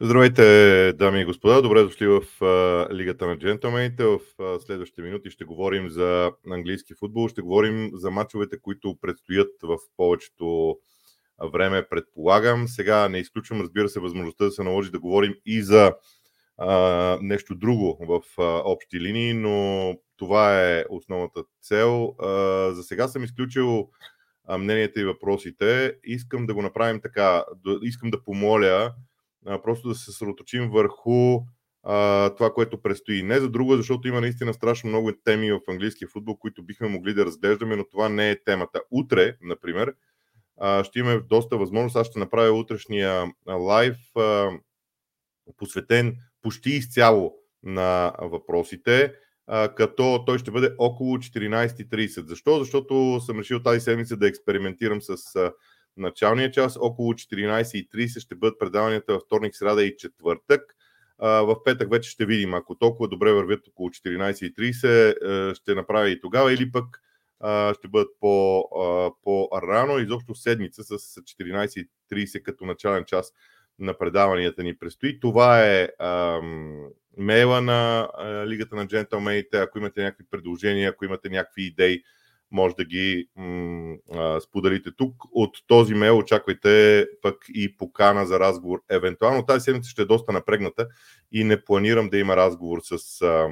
Здравейте, дами и господа! Добре дошли в uh, Лигата на джентълмените. В uh, следващите минути ще говорим за английски футбол, ще говорим за мачовете, които предстоят в повечето време, предполагам. Сега не изключвам, разбира се, възможността да се наложи да говорим и за uh, нещо друго в uh, общи линии, но това е основната цел. Uh, за сега съм изключил мненията и въпросите. Искам да го направим така. Искам да помоля просто да се съсредоточим върху а, това, което предстои. Не за друго, защото има наистина страшно много теми в английския футбол, които бихме могли да разглеждаме, но това не е темата. Утре, например, а, ще имаме доста възможност. Аз ще направя утрешния лайв, а, посветен почти изцяло на въпросите, а, като той ще бъде около 14.30. Защо? Защото съм решил тази седмица да експериментирам с а, началния час. Около 14.30 ще бъдат предаванията във вторник, среда и четвъртък. В петък вече ще видим. Ако толкова добре вървят около 14.30, ще направя и тогава или пък ще бъдат по, по-рано. Изобщо седмица с 14.30 като начален час на предаванията ни предстои. Това е ам, мейла на а, Лигата на джентълмените. Ако имате някакви предложения, ако имате някакви идеи, може да ги м- а, споделите тук. От този мейл очаквайте пък и покана за разговор. Евентуално тази седмица ще е доста напрегната и не планирам да има разговор с а,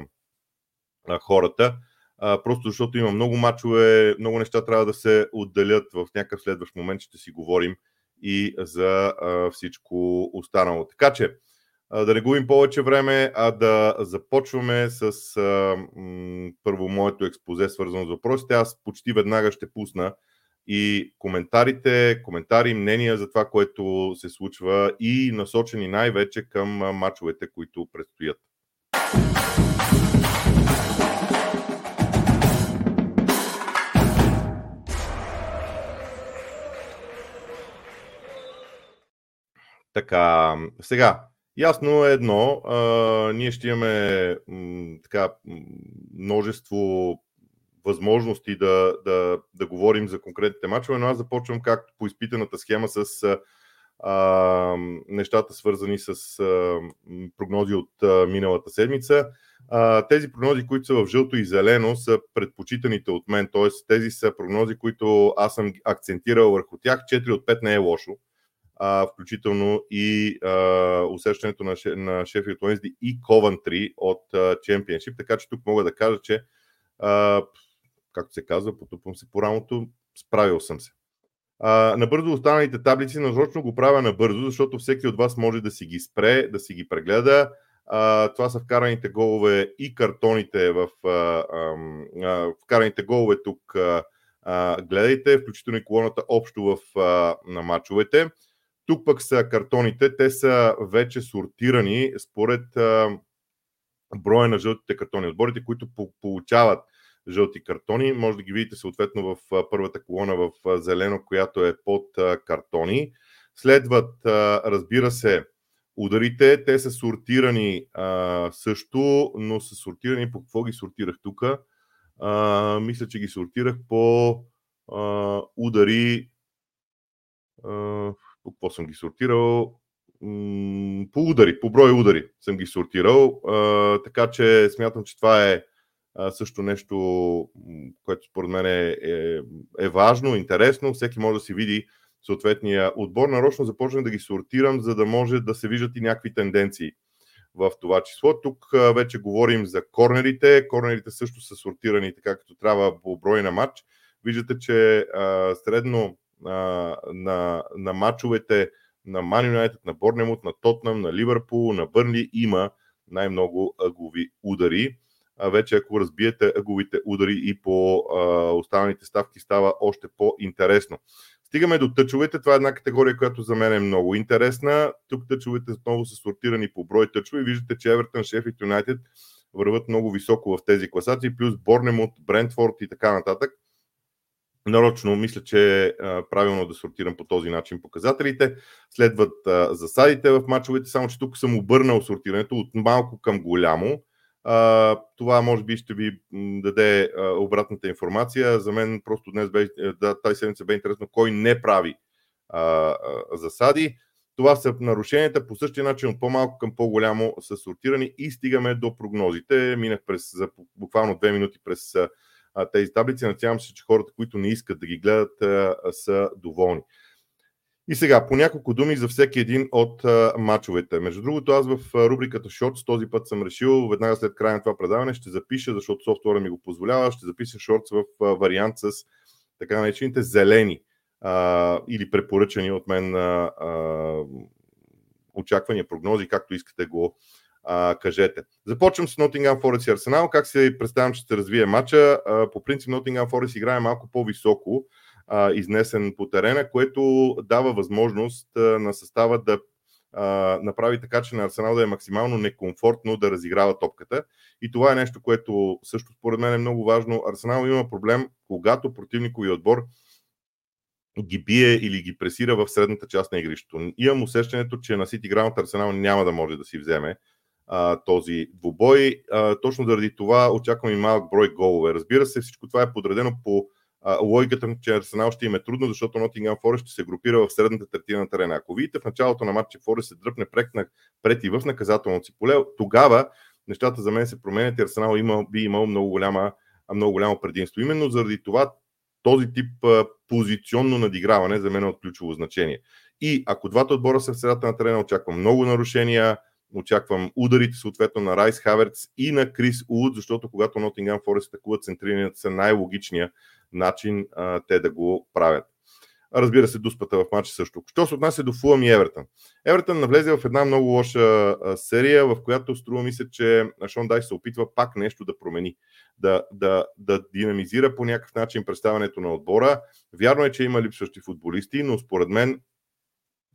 а, хората. А, просто защото има много мачове, много неща трябва да се отделят. В някакъв следващ момент ще си говорим и за а, всичко останало. Така че, да не губим повече време, а да започваме с а, м, първо моето експозе, свързано с въпросите. Аз почти веднага ще пусна и коментарите, коментари, мнения за това, което се случва и насочени най-вече към мачовете, които предстоят. Така, сега, Ясно е едно, а, ние ще имаме м, така, множество възможности да, да, да говорим за конкретните мачове, но аз започвам както по изпитаната схема с а, нещата свързани с а, прогнози от а, миналата седмица. А, тези прогнози, които са в жълто и зелено, са предпочитаните от мен, т.е. тези са прогнози, които аз съм акцентирал върху тях. 4 от 5 не е лошо а, включително и а, усещането на, на Шефилд Уенсди и Ковантри от а, Чемпионшип, така че тук мога да кажа, че а, както се казва, потупвам се по рамото, справил съм се. А, набързо останалите таблици, нарочно го правя набързо, защото всеки от вас може да си ги спре, да си ги прегледа. А, това са вкараните голове и картоните в а, а, вкараните голове тук. А, гледайте, включително и колоната общо в а, на мачовете. Тук пък са картоните, те са вече сортирани според броя на жълтите картони. Отборите, които получават жълти картони, може да ги видите съответно в първата колона в зелено, която е под картони. Следват, разбира се, ударите. Те са сортирани също, но са сортирани по какво ги сортирах тук? мисля, че ги сортирах по удари. По какво съм ги сортирал? По удари, по брой удари съм ги сортирал, така че смятам, че това е също нещо, което според мен е, е, е важно, интересно. Всеки може да си види съответния отбор. Нарочно започнах да ги сортирам, за да може да се виждат и някакви тенденции в това число. Тук вече говорим за корнерите. Корнерите също са сортирани така, като трябва по брой на матч. Виждате, че а, средно на, на матчовете на Ман Юнайтед, на Борнемут, на Тотнам, на Ливърпул, на Бърнли има най-много ъгови удари. А вече ако разбиете ъговите удари и по а, останалите ставки става още по-интересно. Стигаме до тъчовете. Това е една категория, която за мен е много интересна. Тук тъчовете отново са сортирани по брой тъчове. Виждате, че Евертън, Шеф Юнайтед върват много високо в тези класации, плюс Борнемут, Брентфорд и така нататък нарочно мисля, че е правилно да сортирам по този начин показателите. Следват засадите в мачовете, само че тук съм обърнал сортирането от малко към голямо. Това може би ще ви даде обратната информация. За мен просто днес бе, да, тази седмица бе интересно кой не прави засади. Това са нарушенията по същия начин от по-малко към по-голямо са сортирани и стигаме до прогнозите. Минах през, за буквално две минути през тези таблици. Надявам се, че хората, които не искат да ги гледат, са доволни. И сега, по няколко думи за всеки един от а, матчовете. Между другото, аз в рубриката Shorts този път съм решил, веднага след края на това предаване, ще запиша, защото софтуера ми го позволява, ще запиша Shorts в вариант с така наречените зелени а, или препоръчани от мен а, а, очаквания, прогнози, както искате го а, кажете. Започвам с Nottingham Forest и Арсенал. Как се представям, че ще развие матча? А, по принцип Nottingham Forest играе малко по-високо, а, изнесен по терена, което дава възможност а, на състава да направи така, че на Арсенал да е максимално некомфортно да разиграва топката. И това е нещо, което също според мен е много важно. Арсенал има проблем, когато противникови отбор ги бие или ги пресира в средната част на игрището. Имам усещането, че на Сити Граунд Арсенал няма да може да си вземе а, този двубой. А, точно заради това очаквам и малък брой голове. Разбира се, всичко това е подредено по а, логиката, че Арсенал ще им е трудно, защото Nottingham Forest ще се групира в средната третина на терена. Ако видите в началото на матча Форест се дръпне прекна пред и в наказателното си поле, тогава нещата за мен се променят и Арсенал има, би имал много, голяма, много голямо предимство. Именно заради това този тип а, позиционно надиграване за мен е от ключово значение. И ако двата отбора са в средата на терена, очаквам много нарушения, очаквам ударите съответно на Райс Хаверц и на Крис Уд, защото когато Nottingham Forest атакуват центрираният са най-логичния начин а, те да го правят. Разбира се, дуспата в матча също. Що се отнася до Фулъм и Евертън? Евертън навлезе в една много лоша серия, в която струва ми се, че Шон Дайс се опитва пак нещо да промени, да, да, да динамизира по някакъв начин представянето на отбора. Вярно е, че има липсващи футболисти, но според мен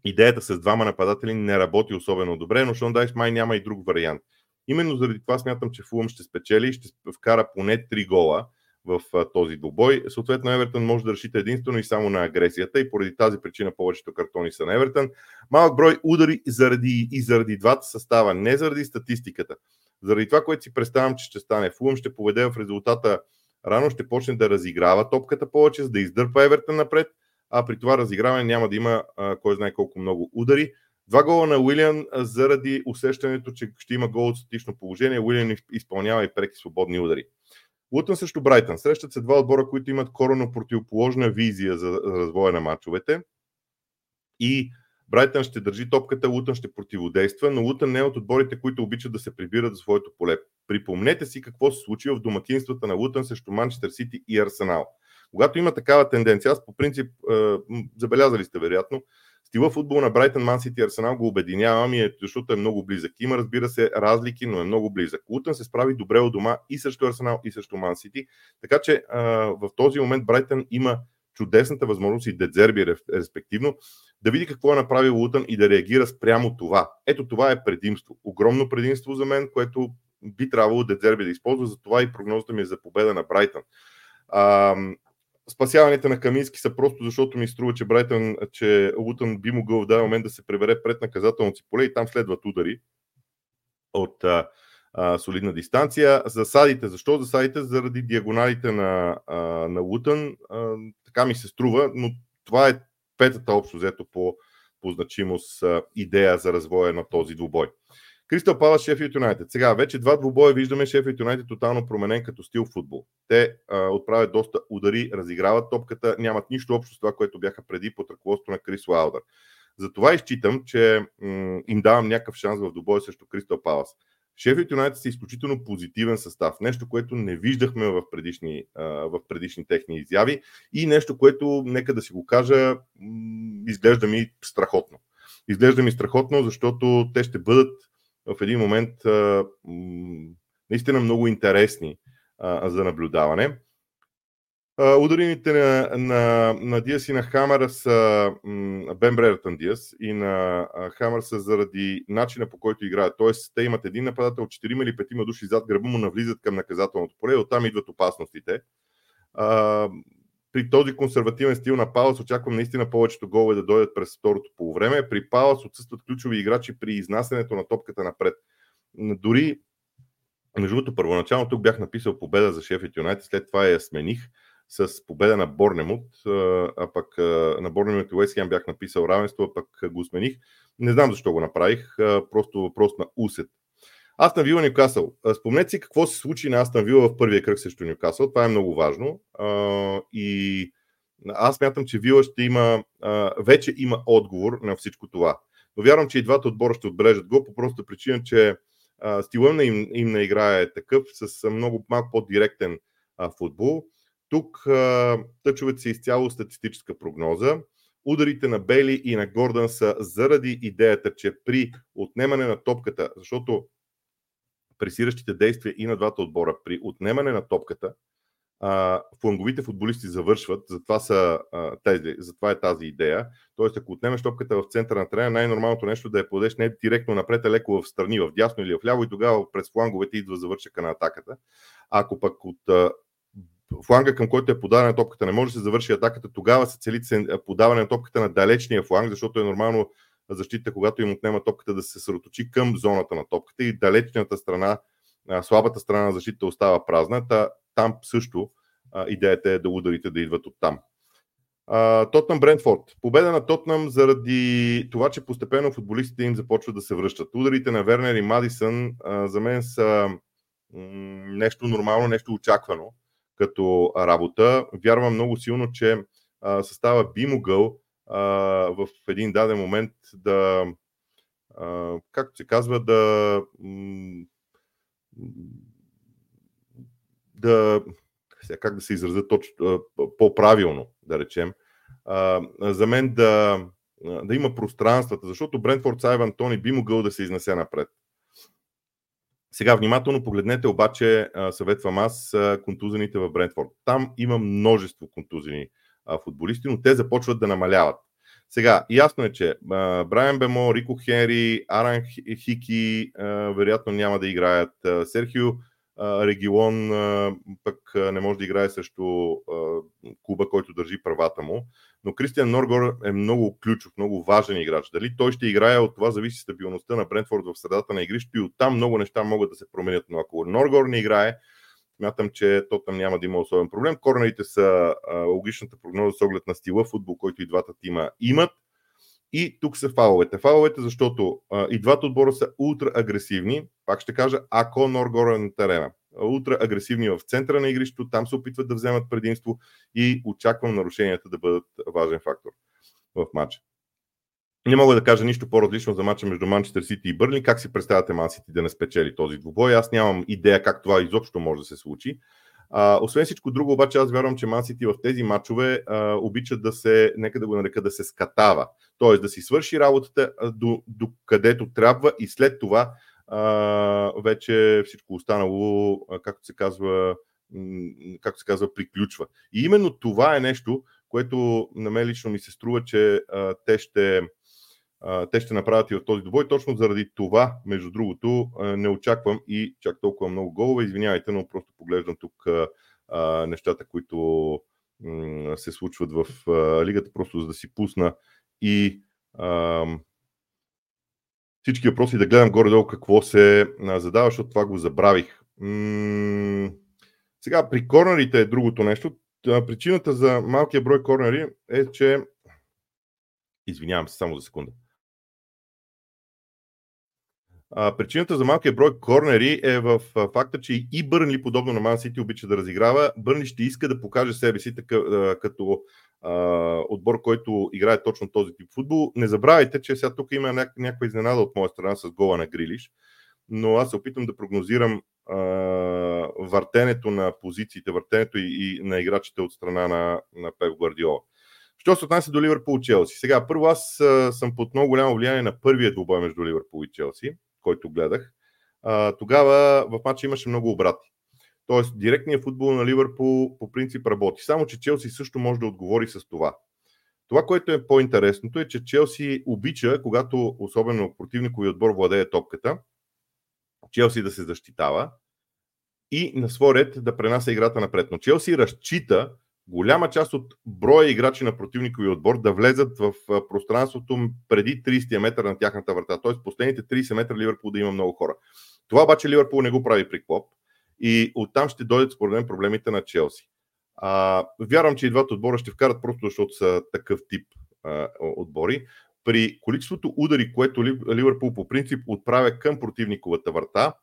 идеята с двама нападатели не работи особено добре, но Шон Дайс май няма и друг вариант. Именно заради това смятам, че Фулъм ще спечели и ще вкара поне 3 гола в този добой. Съответно, Евертън може да решите единствено и само на агресията и поради тази причина повечето картони са на Евертън. Малък брой удари заради, и заради двата състава, не заради статистиката. Заради това, което си представям, че ще стане. Фулъм ще поведе в резултата рано, ще почне да разиграва топката повече, за да издърпа Евертън напред, а при това разиграване няма да има а, кой знае колко много удари. Два гола на Уилиан заради усещането, че ще има гол от статично положение. Уилиан изпълнява и преки свободни удари. Лутън срещу Брайтън. Срещат се два отбора, които имат корено противоположна визия за развоя на матчовете. И Брайтън ще държи топката, Лутън ще противодейства, но Лутън не е от отборите, които обичат да се прибират за своето поле. Припомнете си какво се случи в домакинствата на Лутън срещу Манчестър Сити и Арсенал. Когато има такава тенденция, аз по принцип, забелязали сте вероятно, Стила футбол на Брайтън, Ман Сити и Арсенал го обединявам, и е, защото е много близък. Има, разбира се, разлики, но е много близък. Лутън се справи добре от дома и срещу Арсенал, и срещу Ман Сити. Така че а, в този момент Брайтън има чудесната възможност и Дедзерби респективно да види какво е направил Лутън и да реагира спрямо това. Ето това е предимство. Огромно предимство за мен, което би трябвало Дедзерби да използва, за това и прогнозата ми е за победа на Брайтън. Спасяването на Камински са просто защото ми струва, че Брайтън, че Лутън би могъл в даден момент да се прибере пред наказателното си поле и там следват удари от а, а, солидна дистанция. Засадите, защо засадите? Заради диагоналите на, а, на Лутън. А, така ми се струва, но това е петата общо взето по, по значимост а, идея за развоя на този двубой. Кристал Пала, Шефилд Юнайтед. Сега вече два двубоя виждаме Шефилд Юнайтед тотално променен като стил футбол. Те а, отправят доста удари, разиграват топката, нямат нищо общо с това, което бяха преди под ръководството на Крис Уайлдър. Затова изчитам, че м- им давам някакъв шанс в двубоя срещу Кристал Палас. Шефилд Юнайтед са изключително позитивен състав. Нещо, което не виждахме в предишни, в предишни техни изяви и нещо, което, нека да си го кажа, изглежда ми страхотно. Изглежда ми страхотно, защото те ще бъдат в един момент наистина много интересни за наблюдаване. Ударените на, на, на Диас и на Хамър са Бен Брертън Диас и на Хамър са заради начина по който играят. Тоест, те имат един нападател, 4 или 5 души зад гърба му навлизат към наказателното поле оттам идват опасностите. При този консервативен стил на Палас очаквам наистина повечето голове да дойдат през второто полувреме. При Палас отсъстват ключови играчи при изнасянето на топката напред. Дори, между другото, първоначално тук бях написал победа за Шефът Юнайтед, след това я смених, с победа на Борнемут, а пък на Борнемут и Уестхем бях написал равенство, а пък го смених. Не знам защо го направих, просто въпрос на усет. Астан Вила Нюкасъл. Спомнете си какво се случи на Астан Вила в първия кръг срещу Нюкасъл. Това е много важно. И аз мятам, че Вила ще има, вече има отговор на всичко това. Но вярвам, че и двата отбора ще отбележат го по проста причина, че стилът им, им на игра е такъв, с много малко по-директен футбол. Тук тъчовете са изцяло статистическа прогноза. Ударите на Бели и на Гордън са заради идеята, че при отнемане на топката, защото пресиращите действия и на двата отбора при отнемане на топката, а, фланговите футболисти завършват, затова, са, а, тези, затова е тази идея. Тоест, ако отнемеш топката в центъра на терена, най-нормалното нещо да я подеш не директно напред, а леко в страни, в дясно или в ляво и тогава през фланговете идва завършъка на атаката. Ако пък от а, фланга, към който е подадена топката, не може да се завърши атаката, тогава се цели подаване на топката на далечния фланг, защото е нормално защита, когато им отнема топката, да се съсредоточи към зоната на топката и далечната страна, слабата страна на защита остава празна. Та, там също идеята е да ударите да идват от там. Тотнам Брентфорд. Победа на Тотнам заради това, че постепенно футболистите им започват да се връщат. Ударите на Вернер и Мадисън за мен са нещо нормално, нещо очаквано като работа. Вярвам много силно, че състава би могъл в един даден момент да, както се казва, да да как да се изразя точно по-правилно, да речем, за мен да, да има пространствата, защото Брентфорд Сайван Тони би могъл да се изнесе напред. Сега внимателно погледнете обаче, съветвам аз, контузените в Брентфорд. Там има множество контузени футболисти, но те започват да намаляват. Сега, ясно е, че Брайан Бемо, Рико Хенри, Аран Хики вероятно няма да играят. Серхио Регион пък не може да играе срещу клуба, който държи правата му. Но Кристиан Норгор е много ключов, много важен играч. Дали той ще играе, от това зависи стабилността на Брентфорд в средата на игрището и оттам много неща могат да се променят. Но ако Норгор не играе, смятам, че то там няма да има особен проблем. Корнерите са логичната прогноза с оглед на стила футбол, който и двата тима имат. И тук са фаловете. Фаловете, защото а, и двата отбора са ултра агресивни. Пак ще кажа, ако Норгора е на терена. Ултра агресивни в центъра на игрището, там се опитват да вземат предимство и очаквам нарушенията да бъдат важен фактор в матча. Не мога да кажа нищо по-различно за матча между Манчестър Сити и Бърли. Как си представяте Ман Сити да не спечели този двубой? Аз нямам идея как това изобщо може да се случи. А, освен всичко друго, обаче аз вярвам, че Ман Сити в тези матчове обичат да се, нека да го нарека, да се скатава. Тоест да си свърши работата до, до където трябва и след това а, вече всичко останало, както се казва, както се казва, приключва. И именно това е нещо, което на мен лично ми се струва, че а, те ще те ще направят и в този добой. Точно заради това, между другото, не очаквам и чак толкова много голове. Извинявайте, но просто поглеждам тук нещата, които се случват в лигата, просто за да си пусна и всички въпроси да гледам горе-долу какво се задава, защото това го забравих. Сега, при корнерите е другото нещо. Причината за малкия брой корнери е, че Извинявам се само за секунда. А, причината за малкия брой корнери е в факта, че и Бърнли, подобно на Ман Сити, обича да разиграва. Бърнли ще иска да покаже себе си така, като а, отбор, който играе точно този тип футбол. Не забравяйте, че сега тук има ня- някаква изненада от моя страна с гола на Грилиш, но аз се опитам да прогнозирам а, въртенето на позициите, въртенето и, и на играчите от страна на, на Пеп Гвардиола. Що се отнася до Ливърпул Челси? Сега, първо аз съм под много голямо влияние на първия двубой между Ливърпул и Челси който гледах, а, тогава в матча имаше много обрати. Тоест, директният футбол на Ливърпул по принцип работи. Само, че Челси също може да отговори с това. Това, което е по-интересното е, че Челси обича, когато особено противникови отбор владее топката, Челси да се защитава и на свой ред да пренася играта напред. Но Челси разчита голяма част от броя играчи на противникови отбор да влезат в пространството преди 30 метър на тяхната врата. Т.е. последните 30 метра Ливърпул да има много хора. Това обаче Ливърпул не го прави при Клоп и оттам ще дойдат според мен проблемите на Челси. А, вярвам, че и двата отбора ще вкарат просто защото са такъв тип а, отбори. При количеството удари, което Ливърпул по принцип отправя към противниковата врата,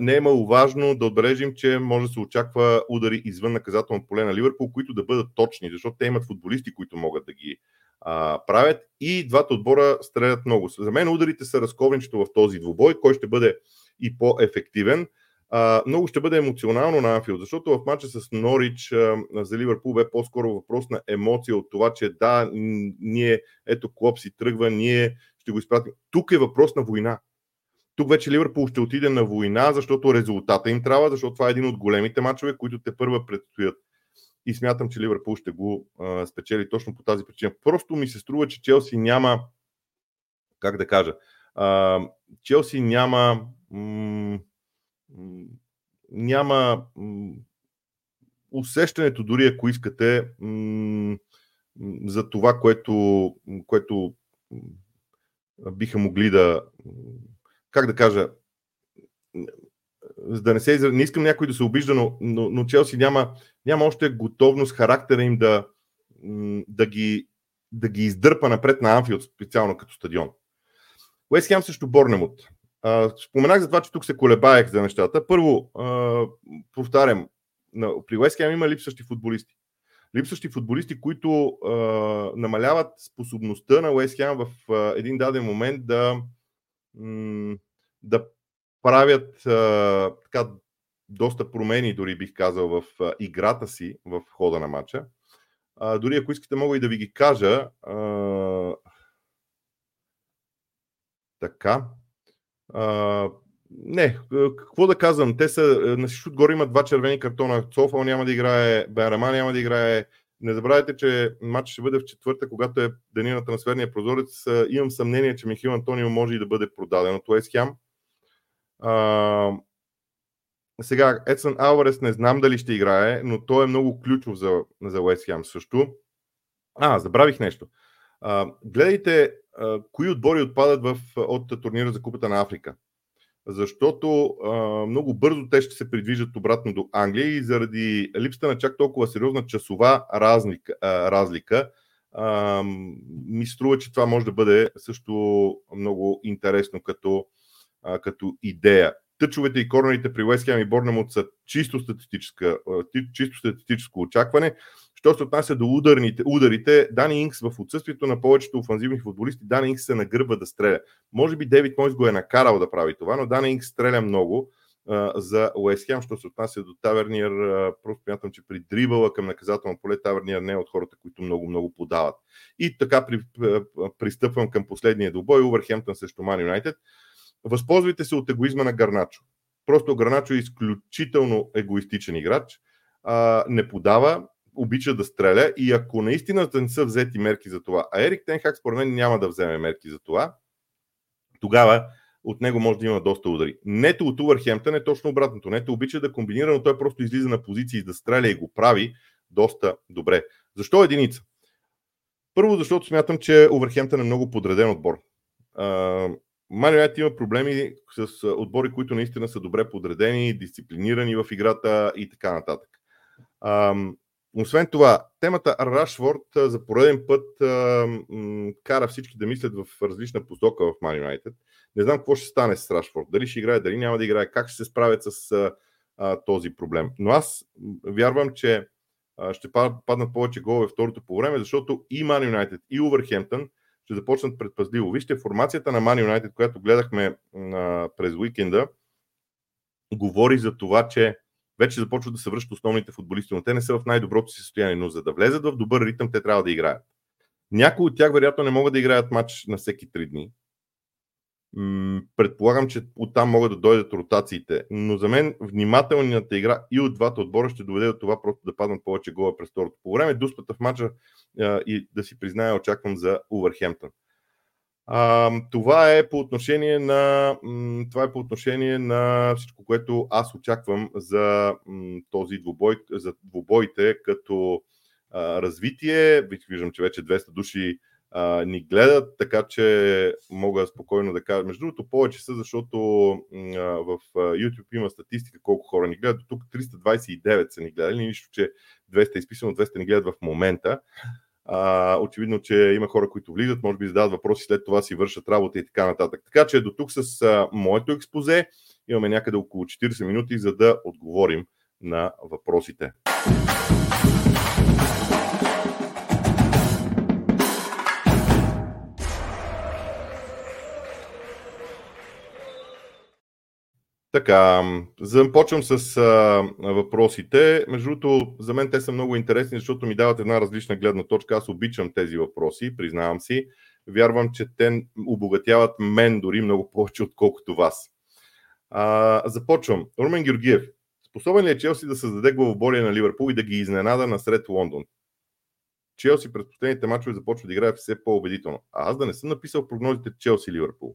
не е мало важно да отбележим, че може да се очаква удари извън наказателно поле на Ливърпул, които да бъдат точни, защото те имат футболисти, които могат да ги а, правят и двата отбора стрелят много. За мен ударите са разковничето в този двубой, кой ще бъде и по-ефективен. А, много ще бъде емоционално на Анфилд, защото в матча с Норич а, за Ливърпул бе по-скоро въпрос на емоция от това, че да, ние, ето Клоп си тръгва, ние ще го изпратим. Тук е въпрос на война. Тук вече Ливърпул ще отиде на война, защото резултата им трябва, защото това е един от големите матчове, които те първа предстоят. И смятам, че Ливърпул ще го а, спечели точно по тази причина. Просто ми се струва, че Челси няма, как да кажа, а, Челси няма м- няма усещането, дори ако искате, за това, което, което биха могли да. Как да кажа? Да не се Не искам някой да се обижда, но, но, но Челси няма, няма още готовност, характера им да, да, ги, да ги издърпа напред на Анфилд, специално като стадион. Уест Хем също Борнемот. Споменах за това, че тук се колебаех за нещата. Първо, повтарям, при Уест има липсващи футболисти. Липсващи футболисти, които а, намаляват способността на Уест в а, един даден момент да, да правят така, доста промени, дори бих казал, в играта си в хода на матча. Дори ако искате, мога и да ви ги кажа. Така. Не, какво да казвам, те са, на всичко отгоре имат два червени картона. Софал няма да играе, Байрама няма да играе. Не забравяйте, че матч ще бъде в четвърта, когато е деня на трансферния прозорец. Имам съмнение, че Михил Антонио може и да бъде продаден от Уест Хем. Сега, Едсън Алварес не знам дали ще играе, но той е много ключов за, за Уест Хем също. А, забравих нещо. А, гледайте а, кои отбори отпадат в, от турнира за Купата на Африка. Защото а, много бързо те ще се придвижат обратно до Англия и заради липсата на чак толкова сериозна часова разлика, а, разлика а, ми струва, че това може да бъде също много интересно като, а, като идея. Тъчовете и корнерите при Уест и Борнемот са чисто, чисто статистическо очакване. Що се отнася до ударните, ударите, Дани Инкс в отсъствието на повечето офанзивни футболисти, Дани Инкс се нагърба да стреля. Може би Девид Мойс го е накарал да прави това, но Дани Инкс стреля много а, за Уест Хем, що се отнася до Таверниер. А, просто смятам, че при дрибъла към наказателно поле Таверниер не е от хората, които много-много подават. И така при, пристъпвам към последния добой, Увърхемптън срещу Ман Юнайтед. Възползвайте се от егоизма на Гарначо. Просто Гарначо е изключително егоистичен играч. А, не подава, обича да стреля и ако наистина не са взети мерки за това, а Ерик Тенхак според мен няма да вземе мерки за това, тогава от него може да има доста удари. Нето от Увърхемптън е точно обратното. Нето обича да комбинира, но той просто излиза на позиции да стреля и го прави доста добре. Защо единица? Първо, защото смятам, че Увърхемптън е много подреден отбор. Ман има проблеми с отбори, които наистина са добре подредени, дисциплинирани в играта и така нататък. Освен това, темата Рашфорд за пореден път кара всички да мислят в различна посока в Man United. Не знам какво ще стане с Рашфорд. Дали ще играе, дали няма да играе, как ще се справят с а, този проблем. Но аз вярвам, че ще паднат повече голове второто по време, защото и Man United, и Увърхемптън ще започнат предпазливо. Вижте, формацията на Man United, която гледахме а, през уикенда, говори за това, че вече започват да се връщат основните футболисти, но те не са в най-доброто си състояние. Но за да влезат в добър ритъм, те трябва да играят. Някои от тях, вероятно, не могат да играят матч на всеки три дни. Предполагам, че оттам могат да дойдат ротациите. Но за мен внимателната игра и от двата отбора ще доведе до това просто да паднат повече гола през второто по време. Дуспата в матча и да си призная, очаквам за Увърхемптън. А, това е по отношение на това е по отношение на всичко, което аз очаквам за този двубой, за двубоите като а, развитие. Виждам, че вече 200 души а, ни гледат, така че мога спокойно да кажа. Между другото, повече са, защото а, в YouTube има статистика колко хора ни гледат. Тук 329 са ни гледали, нищо, че 200 е изписано, 200 ни гледат в момента. А, очевидно, че има хора, които влизат, може би задават въпроси, след това си вършат работа и така нататък. Така че до тук с а, моето експозе имаме някъде около 40 минути, за да отговорим на въпросите. Така, започвам с а, въпросите. Между другото, за мен те са много интересни, защото ми дават една различна гледна точка. Аз обичам тези въпроси, признавам си. Вярвам, че те обогатяват мен дори много повече, отколкото вас. А, започвам. Румен Георгиев. Способен ли е Челси да създаде главоболие на Ливърпул и да ги изненада насред Лондон? Челси през последните мачове започва да играе все по-убедително. А аз да не съм написал прогнозите Челси-Ливърпул.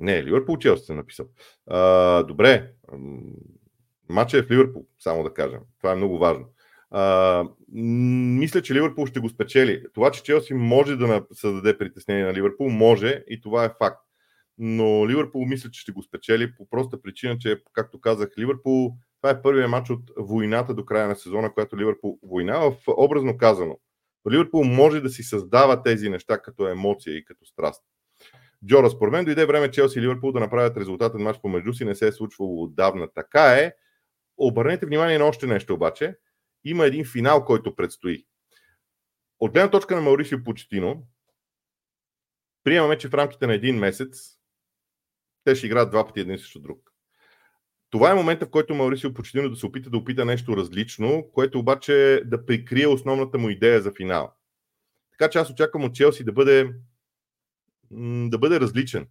Не, Ливърпул Челси съм написал. А, добре, матча е в Ливърпул, само да кажем. Това е много важно. А, мисля, че Ливърпул ще го спечели. Това, че Челси може да създаде притеснение на Ливърпул, може и това е факт. Но Ливърпул мисля, че ще го спечели по проста причина, че, както казах, Ливърпул това е първият матч от войната до края на сезона, която Ливърпул война, в образно казано. Ливърпул може да си създава тези неща като емоция и като страст. Джора, според мен дойде време Челси и Ливърпул да направят резултатен матч помежду си, не се е случвало отдавна. Така е. Обърнете внимание на още нещо обаче. Има един финал, който предстои. От гледна точка на Маурисио Почетино, приемаме, че в рамките на един месец те ще играят два пъти един срещу друг. Това е момента, в който Маурисио Почетино да се опита да опита нещо различно, което обаче да прикрие основната му идея за финал. Така че аз очаквам от Челси да бъде да бъде различен.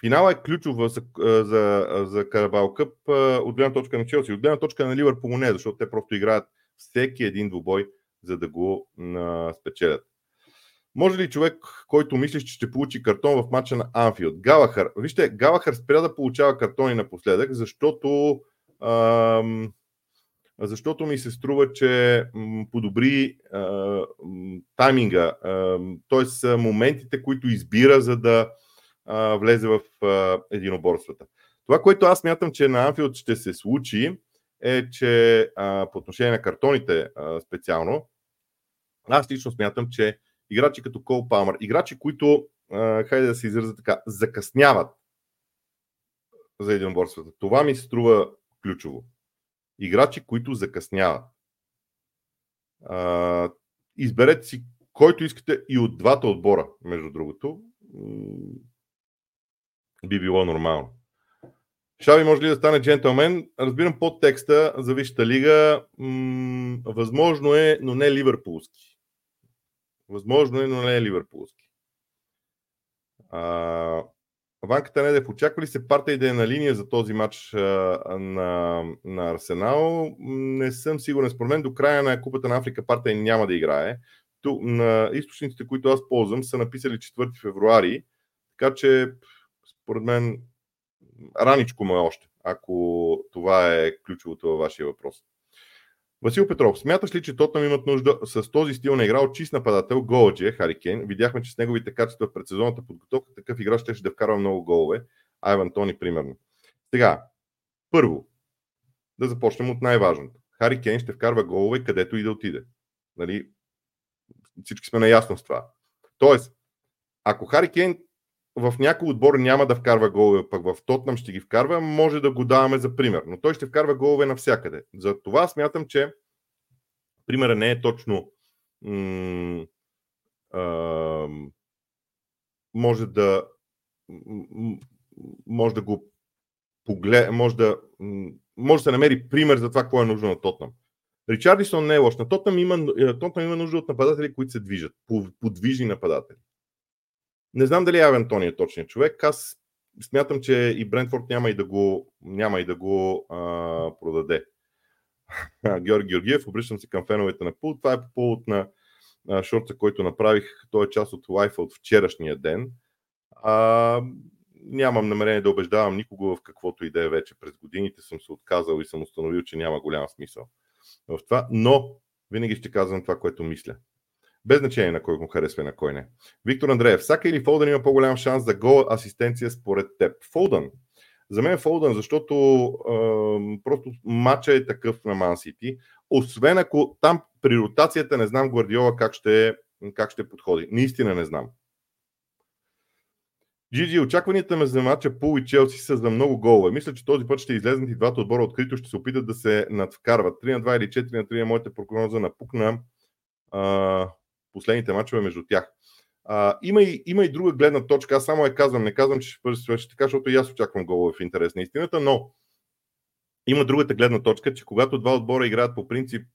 Финала е ключов за, за, за Карабал Къп от гледна точка на Челси. От гледна точка на Ливърпул не, защото те просто играят всеки един двубой, за да го а, спечелят. Може ли човек, който мислиш, че ще получи картон в матча на Анфилд? Галахър. Вижте, Галахър спря да получава картони напоследък, защото ам, защото ми се струва, че подобри а, тайминга, т.е. моментите, които избира, за да а, влезе в а, единоборствата. Това, което аз мятам, че на Анфилд ще се случи, е, че а, по отношение на картоните а, специално, аз лично смятам, че играчи като Кол Палмър, играчи, които, а, хайде да се изразя така, закъсняват за единоборствата, това ми се струва ключово играчи, които закъсняват. А, изберете си който искате и от двата отбора, между другото. Би било нормално. Шави може ли да стане джентълмен? Разбирам под текста за Висшата лига. М- възможно е, но не ливърпулски. Възможно е, но не ливърпулски. А, Ванката Недев, очаква ли се партия да е на линия за този матч на, на Арсенал? Не съм сигурен. Според мен до края на Купата на Африка партия няма да играе. Ту, на източниците, които аз ползвам, са написали 4 февруари, така че според мен раничко му е още, ако това е ключовото във вашия въпрос. Васил Петров, смяташ ли, че Тотнам имат нужда с този стил на игра от чист нападател, Голджи, Харикен? Видяхме, че с неговите качества в предсезонната подготовка такъв играч ще, ще да вкарва много голове. Айван Тони, примерно. Сега, първо, да започнем от най-важното. Хари Кейн ще вкарва голове където и да отиде. Нали? Всички сме наясно с това. Тоест, ако Хари Кейн в някой отбор няма да вкарва голове, пък в Тотнам ще ги вкарва, може да го даваме за пример. Но той ще вкарва голове навсякъде. За това смятам, че примера не е точно м- а, може да може да го поглед, може да може да се намери пример за това, какво е нужно на Тотнам. Ричардисон не е лош. На Тотнам има, Тотнам има нужда от нападатели, които се движат. Подвижни нападатели. Не знам дали Авен Тони е точният човек. Аз смятам, че и Брентфорд няма и да го, няма и да го а, продаде. Георги Георгиев, обръщам се към феновете на Пул. Това е по повод на а, шорта, който направих. Той е част от лайфа от вчерашния ден. А, нямам намерение да убеждавам никого в каквото и да е вече. През годините съм се отказал и съм установил, че няма голям смисъл в това. Но Винаги ще казвам това, което мисля. Без значение на кой го харесва и на кой не. Виктор Андреев, Сака или Фолдън има по-голям шанс за гол асистенция според теб? Фолдън. За мен Фолдън, защото е, просто матча е такъв на Ман Сити. Освен ако там при ротацията не знам Гвардиола как ще, как ще подходи. Наистина не знам. Джиджи, очакванията ме за матча Пул и Челси са за много голове. Мисля, че този път ще излезнат и двата отбора открито, ще се опитат да се надвкарват. 3 на 2 или 4 на 3 е моята прогноза напукна а, последните мачове между тях. А, има, и, има и друга гледна точка. Аз само я казвам, не казвам, че ще свърши така, защото и аз очаквам голове в интерес на истината, но има другата гледна точка, че когато два отбора играят по принцип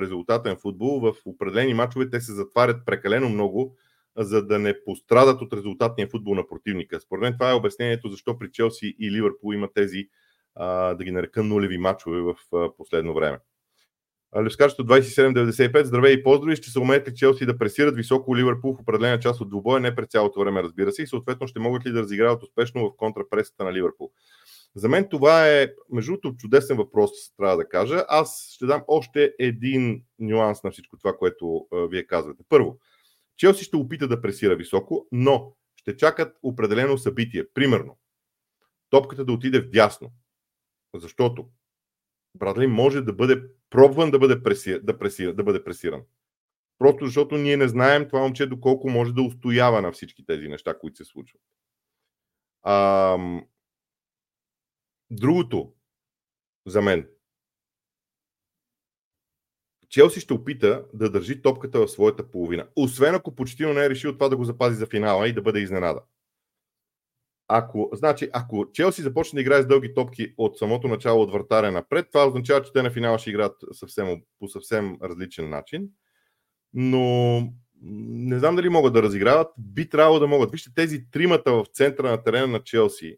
резултатен футбол, в определени мачове те се затварят прекалено много, за да не пострадат от резултатния футбол на противника. Според мен това е обяснението защо при Челси и Ливърпул има тези, да ги нарека, нулеви мачове в последно време. Левскарството 2795, здравей и поздрави. Ще се умеят ли Челси да пресират високо Ливърпул в определена част от двубоя, не през цялото време, разбира се, и съответно ще могат ли да разиграват успешно в контрапресата на Ливърпул. За мен това е, между другото, чудесен въпрос, трябва да кажа. Аз ще дам още един нюанс на всичко това, което а, вие казвате. Първо, Челси ще опита да пресира високо, но ще чакат определено събитие. Примерно, топката да отиде в дясно, защото Брадли може да бъде пробван да бъде, преси, да, преси, да бъде пресиран. Просто защото ние не знаем това момче доколко може да устоява на всички тези неща, които се случват. А, другото за мен. Челси ще опита да държи топката в своята половина. Освен ако почти не е решил това да го запази за финала и да бъде изненада. Ако, значи, ако Челси започне да играе с дълги топки от самото начало от вратаря напред, това означава, че те на финала ще играят съвсем, по съвсем различен начин. Но не знам дали могат да разиграват. Би трябвало да могат. Вижте, тези тримата в центъра на терена на Челси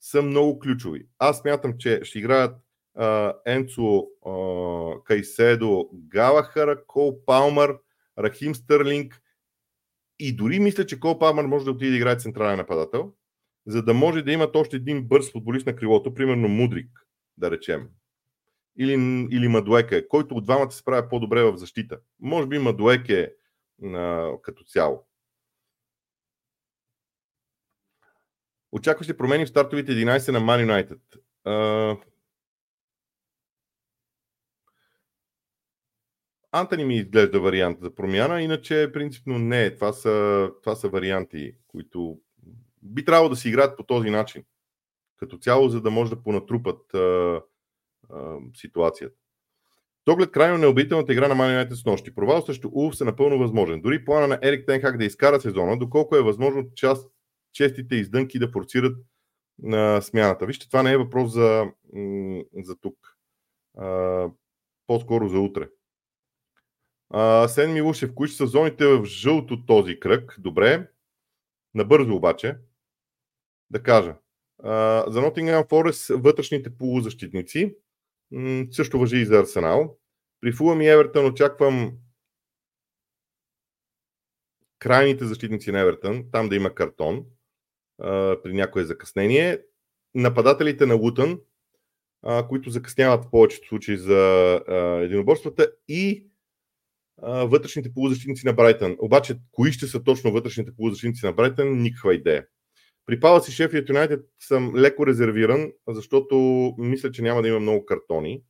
са много ключови. Аз смятам, че ще играят uh, Енцо, uh, Кайседо, Галахара, Кол Палмър, Рахим Стърлинг и дори мисля, че Кол Палмър може да отиде да играе централен нападател за да може да имат още един бърз футболист на крилото, примерно Мудрик, да речем. Или, или Мадуеке, който от двамата се справя по-добре в защита. Може би Мадуеке а, като цяло. Очакваш ли промени в стартовите 11 на Man United? Uh, Антони ми изглежда вариант за промяна, иначе принципно не. Това са, това са варианти, които би трябвало да си играят по този начин. Като цяло, за да може да понатрупат а, а, ситуацията. С оглед крайно необителната игра на Man с нощи, провал срещу Улф е напълно възможен. Дори плана на Ерик Тенхак да изкара сезона, доколко е възможно част, честите издънки да форцират на смяната. Вижте, това не е въпрос за, за тук. А, по-скоро за утре. А, Сен Милушев, кои са зоните в жълто този кръг? Добре. Набързо обаче да кажа. За Nottingham Forest вътрешните полузащитници също въжи и за Арсенал. При Фулъм и Евертън очаквам крайните защитници на Евертън, там да има картон при някое закъснение. Нападателите на Лутън, които закъсняват в повечето случаи за единоборствата и вътрешните полузащитници на Брайтън. Обаче, кои ще са точно вътрешните полузащитници на Брайтън, никаква идея. При Палас и Шефият Юнайтед съм леко резервиран, защото мисля, че няма да има много картони.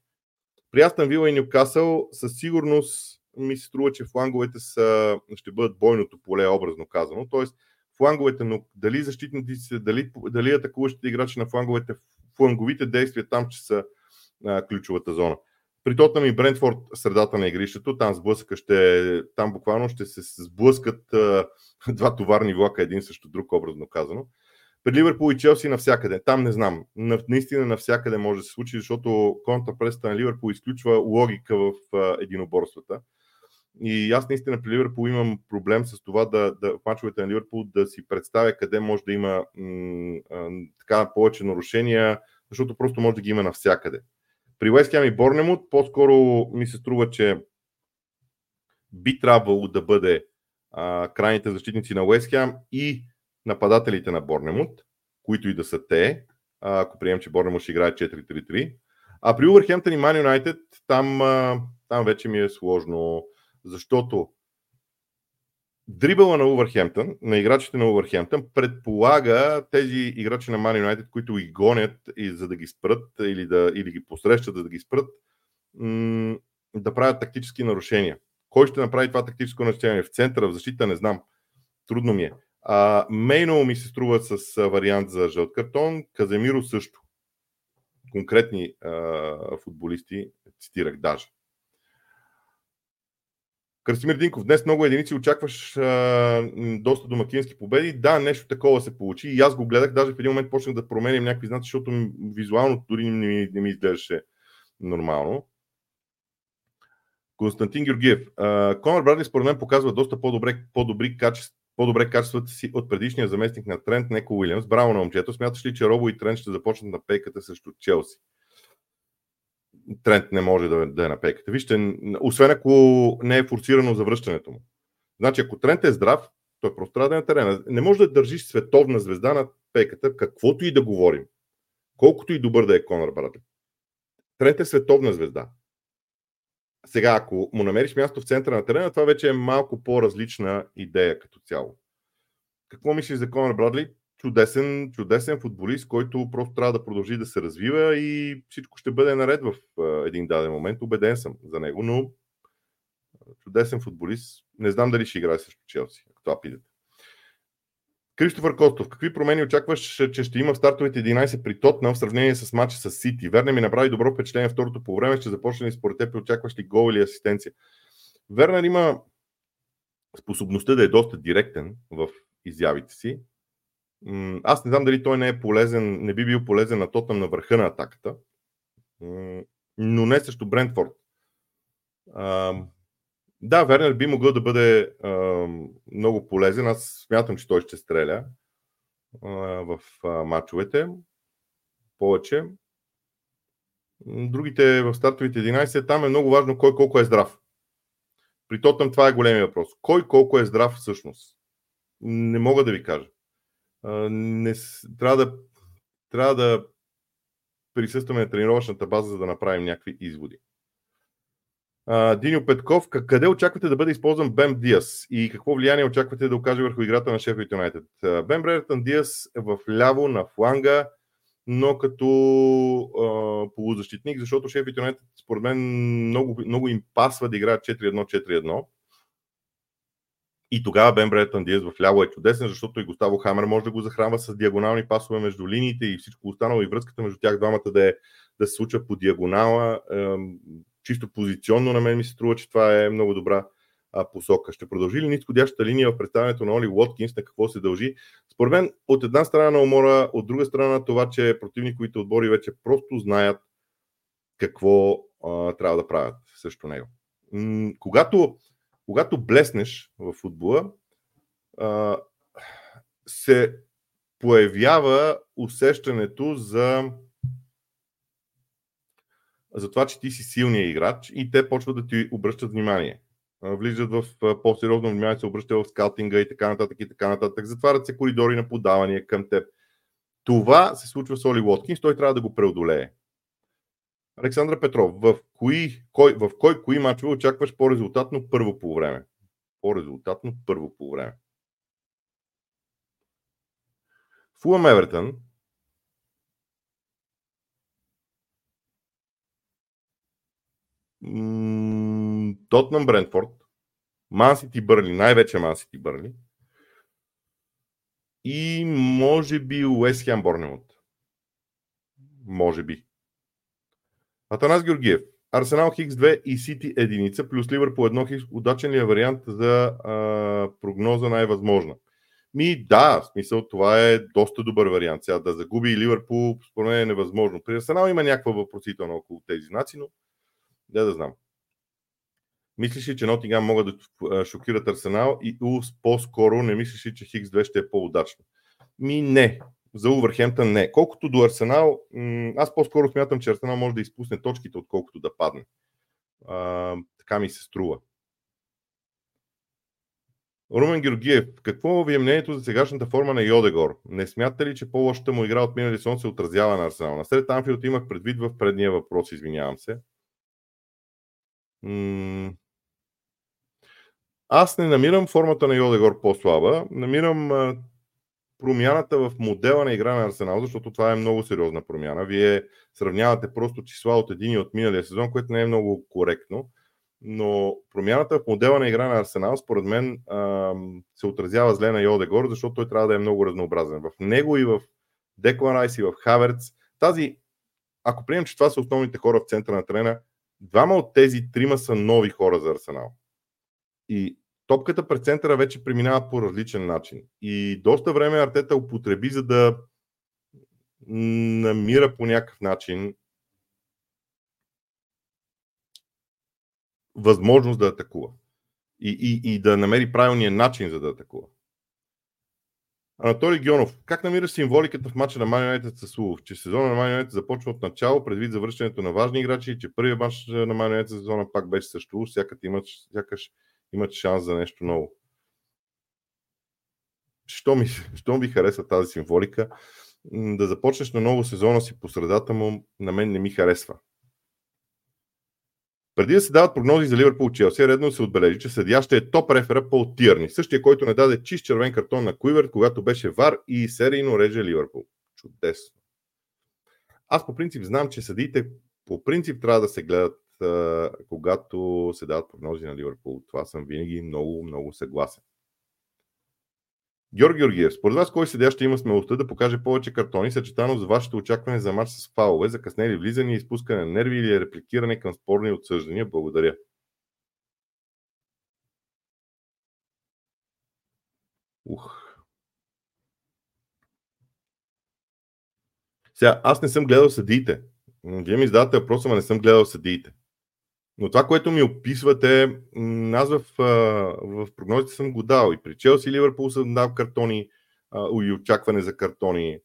При Астан Вила и Нюкасъл със сигурност ми се струва, че фланговете са, ще бъдат бойното поле, образно казано. Тоест, фланговете, но дали защитниците, дали, дали атакуващите играчи на фланговете, фланговите действия там, че са а, ключовата зона. При Тотнам и Брентфорд средата на игрището, там сблъска ще, там буквално ще се сблъскат а, два товарни влака един срещу друг, образно казано. При Ливърпул и Челси навсякъде. Там не знам. Наистина навсякъде може да се случи, защото контрапреста на Ливърпул изключва логика в единоборствата. И аз наистина при Ливърпул имам проблем с това да, да в мачовете на Ливърпул да си представя къде може да има м- така повече нарушения, защото просто може да ги има навсякъде. При Уест и Борнемут по-скоро ми се струва, че би трябвало да бъде а, крайните защитници на Уест и нападателите на Борнемут, които и да са те, ако приемем, че Борнемут ще играе 4-3-3, А при Увърхемптън и Ман Юнайтед там, там вече ми е сложно, защото дрибъла на Увърхемптън, на играчите на Увърхемптън, предполага тези играчи на Ман Юнайтед, които ги гонят и за да ги спрат или, да, или ги посрещат, за да ги спрат, да правят тактически нарушения. Кой ще направи това тактическо нарушение? В центъра, в защита, не знам. Трудно ми е. Мейно ми се струва с вариант за жълт картон, Каземиро също. Конкретни а, футболисти цитирах даже. Красимир Динков, днес много единици очакваш а, доста домакински победи. Да, нещо такова се получи и аз го гледах, даже в един момент почнах да променям някакви знаци, защото визуално дори не ми, не ми изглеждаше нормално. Константин Георгиев. Конор Брадли според мен показва доста по-добре, по-добри качества, по-добре качествата си от предишния заместник на Трент Неко Уилямс. Браво на момчето. Смяташ ли, че Робо и Трент ще започнат на пейката срещу Челси? Трент не може да, да е на пейката. Вижте, освен ако не е форсирано завръщането му. Значи, ако Трент е здрав, той просто трябва да е на терена. Не може да държиш световна звезда на пейката, каквото и да говорим. Колкото и добър да е Конор Брадли. Трент е световна звезда. Сега, ако му намериш място в центъра на терена, това вече е малко по-различна идея като цяло. Какво мислиш за Конор Брадли? Чудесен, чудесен футболист, който просто трябва да продължи да се развива и всичко ще бъде наред в един даден момент. Убеден съм за него, но чудесен футболист. Не знам дали ще играе срещу Челси, ако това питате. Кристофър Костов, какви промени очакваш, че ще има в стартовите 11 при Тотнам в сравнение с матча с Сити? Верне ми направи добро впечатление второто по време, ще започне ли според теб и очакваш ли гол или асистенция? Вернер има способността да е доста директен в изявите си. Аз не знам дали той не е полезен, не би бил полезен на Тотнам на върха на атаката, но не срещу Брентфорд. Да, Вернер би могъл да бъде а, много полезен. Аз смятам, че той ще стреля а, в а, матчовете. Повече. Другите в стартовите 11, там е много важно кой колко е здрав. При Тотъм това е големия въпрос. Кой колко е здрав всъщност? Не мога да ви кажа. А, не, трябва, да, трябва да присъстваме на тренировъчната база, за да направим някакви изводи. Диньо Петков, къде очаквате да бъде използван Бем Диас и какво влияние очаквате да окаже върху играта на Шеф Юнайтед? Бем Брертън Диас е в ляво на фланга, но като а, полузащитник, защото Шеф Юнайтед според мен много, много им пасва да играят 4-1-4-1. И тогава Бен Бреттън Диас в ляво е чудесен, защото и Густаво Хамер може да го захранва с диагонални пасове между линиите и всичко останало и връзката между тях двамата да, е, да се случва по диагонала чисто позиционно на мен ми се струва, че това е много добра а, посока. Ще продължи ли нисходящата линия в представянето на Оли Уоткинс, на какво се дължи? Според мен, от една страна на умора, от друга страна това, че противниковите отбори вече просто знаят какво а, трябва да правят срещу него. М- когато, когато блеснеш в футбола, а, се появява усещането за за това, че ти си силният играч и те почват да ти обръщат внимание. Влизат в по-сериозно внимание, се обръщат в скаутинга и така нататък и така нататък. Затварят се коридори на подавания към теб. Това се случва с Оли Уоткинс, той трябва да го преодолее. Александра Петров, в кои, кой, в кой кои мачове очакваш по-резултатно първо по време? По-резултатно първо по време. Фулъм Евертън Тотнам Брентфорд, Ман Сити Бърли, най-вече Ман Сити Бърли и може би Уест Хем Борнемот. Може би. Атанас Георгиев. Арсенал Хикс 2 и Сити единица плюс Ливърпул едно Хикс. Удачен ли е вариант за а, прогноза най-възможна? Ми да, в смисъл това е доста добър вариант. Сега да загуби Ливърпул, според мен е невъзможно. При Арсенал има някаква въпросителна около тези знаци, но да да знам. Мислиш ли, че Нотингам могат да шокират Арсенал и Улс по-скоро не мислиш ли, че Хикс 2 ще е по-удачно? Ми не. За Увърхемптън не. Колкото до Арсенал, аз по-скоро смятам, че Арсенал може да изпусне точките, отколкото да падне. А, така ми се струва. Румен Георгиев, какво ви е мнението за сегашната форма на Йодегор? Не смятате ли, че по-лошата му игра от минали сон се отразява на Арсенал? На сред Анфилд имах предвид в предния въпрос, извинявам се. Аз не намирам формата на Йодегор по-слаба. Намирам промяната в модела на игра на Арсенал, защото това е много сериозна промяна. Вие сравнявате просто числа от един и от миналия сезон, което не е много коректно. Но промяната в модела на игра на Арсенал, според мен, се отразява зле на Йодегор, защото той трябва да е много разнообразен. В него и в Деклан Райс и в Хаверц. Тази, ако приемем, че това са основните хора в центъра на трена, двама от тези трима са нови хора за Арсенал. И топката пред центъра вече преминава по различен начин. И доста време Артета употреби, за да намира по някакъв начин възможност да атакува. И, и, и да намери правилния начин за да атакува. Анатолий Гьонов, как намираш символиката в мача на United с Улов? Че сезона на United започва от начало, предвид завръщането на важни играчи и че първият мач на Man United сезона пак беше също Улов, сякаш имаш, сякаш имат шанс за нещо ново. Що ми, що ми хареса тази символика? Да започнеш на ново сезона си по средата му, на мен не ми харесва. Преди да се дават прогнози за Ливърпул Челси, редно се отбележи, че съдия ще е топ рефера Пол Тирни, същия, който не даде чист червен картон на Куивер, когато беше вар и серийно реже Ливърпул. Чудесно. Аз по принцип знам, че съдиите по принцип трябва да се гледат когато се дават прогнози на Ливърпул. Това съм винаги много, много съгласен. Георги Георгиев, според вас кой съдя ще има смелостта да покаже повече картони, съчетано с вашето очакване за матч с фалове, закъснели влизания, изпускане на нерви или репликиране към спорни отсъждания? Благодаря. Ух. Сега, аз не съм гледал съдиите. Вие ми задавате въпроса, но не съм гледал съдиите. Но това, което ми описвате, аз в, в прогнозите съм го дал. И при Челси и Ливърпул съм дал картони и очакване за картони.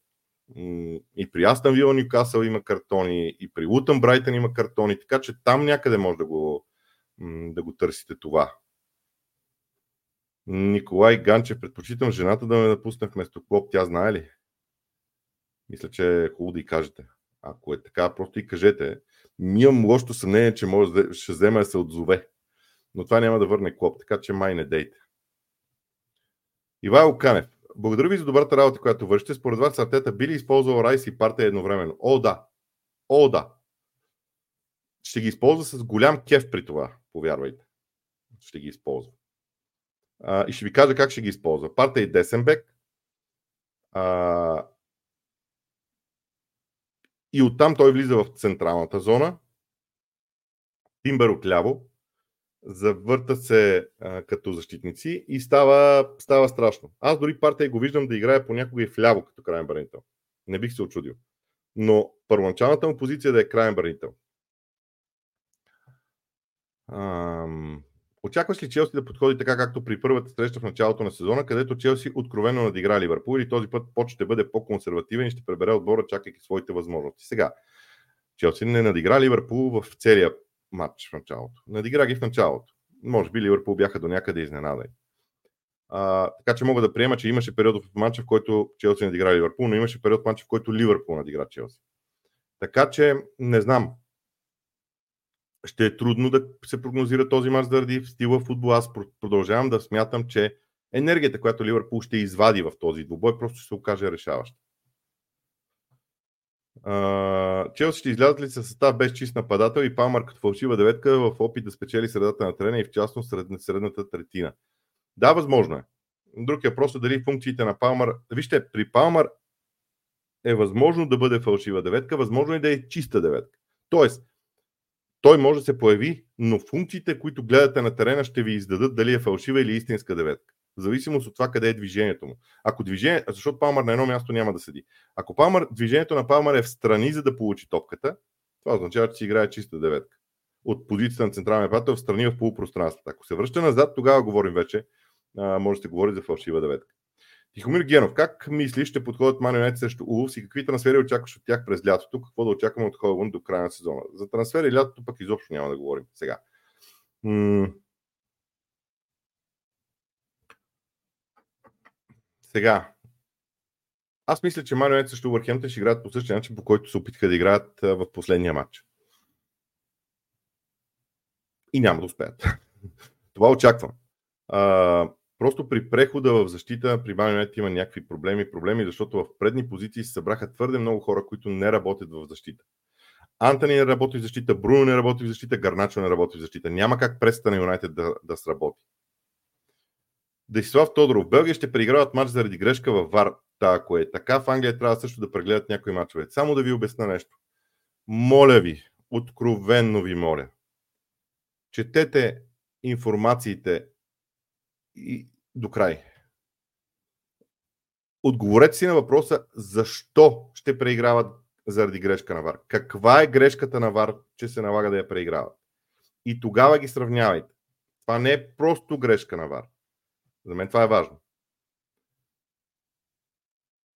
И при Астан Вила Ньюкасъл има картони, и при Лутън Брайтън има картони, така че там някъде може да го, да го търсите това. Николай Ганчев, предпочитам жената да ме напусне вместо Клоп, тя знае ли? Мисля, че е хубаво да и кажете. Ако е така, просто и кажете. Имам лошото съмнение, че може ще вземе да се отзове. Но това няма да върне Клоп, така че май не дейте. Ивайло Канев. Благодаря ви за добрата работа, която вършите. Според вас Артета би ли използвал Райс и партия едновременно? О, да. О, да. Ще ги използва с голям кеф при това, повярвайте. Ще ги използва. А, и ще ви кажа как ще ги използва. Парта и Десенбек. А, и оттам той влиза в централната зона. Тимбър отляво. Завърта се а, като защитници и става, става страшно. Аз дори партия го виждам да играе понякога и вляво като крайен бранител. Не бих се очудил. Но първоначалната му позиция е да е крайен бранител. Очакваш ли Челси да подходи така, както при първата среща в началото на сезона, където Челси откровено надигра Ливърпул или този път Поч ще бъде по-консервативен и ще пребере отбора, чакайки своите възможности? Сега, Челси не надигра Ливърпул в целия матч в началото. Надигра ги в началото. Може би Ливърпул бяха до някъде изненадани. А, така че мога да приема, че имаше период в матча, в който Челси надигра Ливърпул, но имаше период в матча, в който Ливърпул надигра Челси. Така че не знам ще е трудно да се прогнозира този мач заради стила футбол. Аз продължавам да смятам, че енергията, която Ливърпул ще извади в този двубой, просто ще се окаже решаваща. Челси ще излязат ли със състав без чист нападател и Палмар като фалшива деветка в опит да спечели средата на терена и в частност сред, средната третина? Да, възможно е. Друг е просто дали функциите на Палмар. Вижте, при Палмар е възможно да бъде фалшива деветка, възможно е да е чиста деветка. Тоест, той може да се появи, но функциите, които гледате на терена, ще ви издадат дали е фалшива или истинска деветка. В зависимост от това къде е движението му. Ако движение, защото Палмар на едно място няма да седи. Ако Палмар, движението на Палмар е в страни, за да получи топката, това означава, че си играе чиста деветка. От позицията на централния нападател в страни в полупространството. Ако се връща назад, тогава говорим вече, може да се говори за фалшива деветка. Тихомир Генов, как мислиш ще подходят Ман срещу Улвс и какви трансфери очакваш от тях през лятото? Какво да очакваме от Холван до края на сезона? За трансфери лятото пък изобщо няма да говорим сега. М- Сега, аз мисля, че Манионет също Върхемтън ще играят по същия начин, по който се опитаха да играят в последния матч. И няма да успеят. Това очаквам. Просто при прехода в защита при Манионет има някакви проблеми, проблеми, защото в предни позиции се събраха твърде много хора, които не работят в защита. Антони не работи в защита, Бруно не работи в защита, Гарначо не работи в защита. Няма как преста на Юнайтед да, да сработи. Десислав Тодоров. Белгия ще преиграват матч заради грешка във ВАР. Та, ако е така, в Англия трябва също да прегледат някои мачове. Само да ви обясна нещо. Моля ви, откровенно ви моля, четете информациите и до край. Отговорете си на въпроса защо ще преиграват заради грешка на ВАР. Каква е грешката на ВАР, че се налага да я преиграват? И тогава ги сравнявайте. Това не е просто грешка на ВАР. За мен това е важно.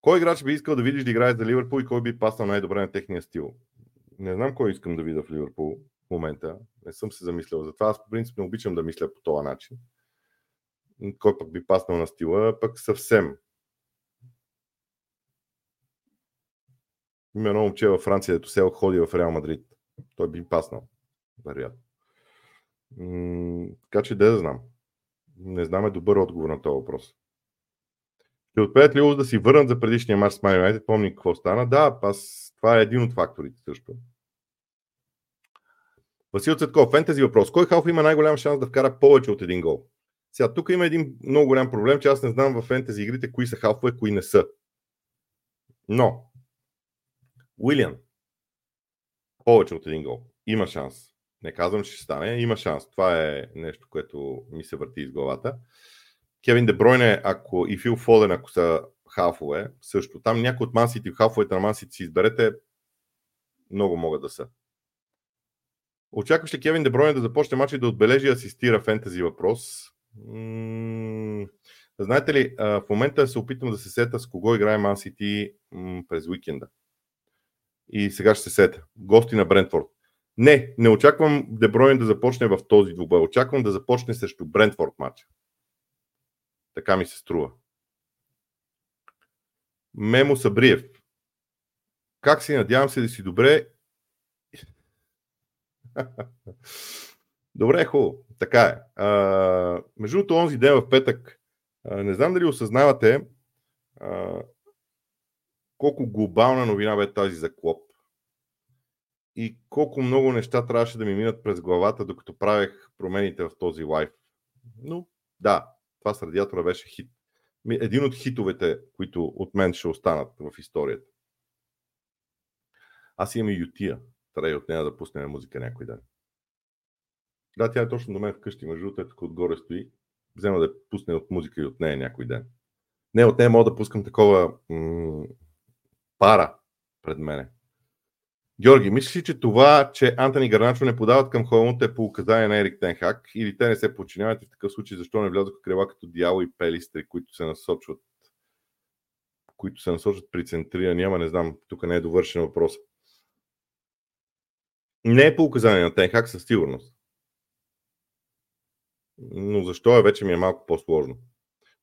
Кой играч би искал да видиш да играе за Ливърпул и кой би паснал най-добре на техния стил? Не знам кой искам да видя в Ливърпул в момента. Не съм се замислял. Затова аз по принцип не обичам да мисля по този начин. Кой пък би паснал на стила, пък съвсем. Има едно момче във Франция, дето се ходи в Реал Мадрид. Той би паснал. Вероятно. така че да знам. Не знам е добър отговор на този въпрос. Ще успеят ли да си върнат за предишния матч с Man United? Помни какво стана. Да, аз, това е един от факторите също. Васил Цветков, фентези въпрос. Кой халф има най-голям шанс да вкара повече от един гол? Сега, тук има един много голям проблем, че аз не знам в фентези игрите кои са халфове, кои не са. Но, Уилиан, повече от един гол. Има шанс. Не казвам, че ще стане. Има шанс. Това е нещо, което ми се върти из главата. Кевин Дебройне, ако и Фил Фоден, ако са хафове, също. Там някои от мансите, хафовете на мансите си изберете, много могат да са. Очакваш ли Кевин Дебройне да започне матч и да отбележи и асистира фентези въпрос? Знаете ли, в момента се опитвам да се сета с кого играе Ман Сити през уикенда. И сега ще се сета. Гости на Брентфорд. Не, не очаквам Дебройн да започне в този двубой. Очаквам да започне срещу Брентфорд матча. Така ми се струва. Мемо Сабриев. Как си? Надявам се да си добре. добре, хубаво. Така е. А, между другото, онзи ден в петък, а, не знам дали осъзнавате а, колко глобална новина бе тази за Клоп и колко много неща трябваше да ми минат през главата, докато правех промените в този лайф. Но да, това с радиатора беше хит. Един от хитовете, които от мен ще останат в историята. Аз имам и ютия. Трябва и от нея да пуснем музика някой ден. Да, тя е точно до мен вкъщи, между другото, е тук отгоре стои. Взема да пусне от музика и от нея някой ден. Не, от нея мога да пускам такова м- пара пред мене. Георги, мислиш ли, че това, че Антони Гарначо не подават към Холмут е по указание на Ерик Тенхак или те не се подчиняват и в такъв случай защо не влязоха крила като Дяло и Пелистри, които се насочват които се насочват при центрия, няма, не знам, тук не е довършен въпрос. Не е по указание на Тенхак със сигурност. Но защо е, вече ми е малко по-сложно.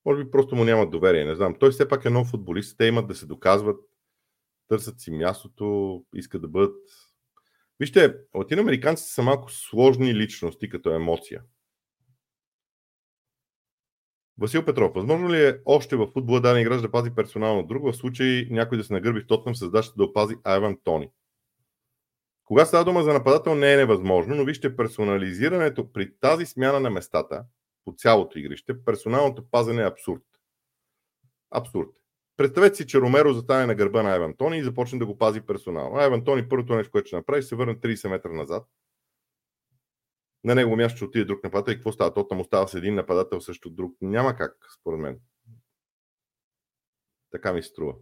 Може би просто му нямат доверие, не знам. Той все пак е нов футболист, те имат да се доказват търсят си мястото, искат да бъдат. Вижте, латиноамериканците са малко сложни личности като емоция. Васил Петров, възможно ли е още в футбола да играч да пази персонално друг, в случай някой да се нагърби в Тотнам, създаща да опази Айван Тони? Кога става дума за нападател не е невъзможно, но вижте персонализирането при тази смяна на местата по цялото игрище, персоналното пазене е абсурд. Абсурд. Представете си, че Ромеро застане на гърба на Айван Тони и започне да го пази персонал. Айван Тони първото нещо, което ще направи, се върне 30 метра назад. На него място ще отиде друг нападател и какво става? То там остава с един нападател също друг. Няма как, според мен. Така ми се струва.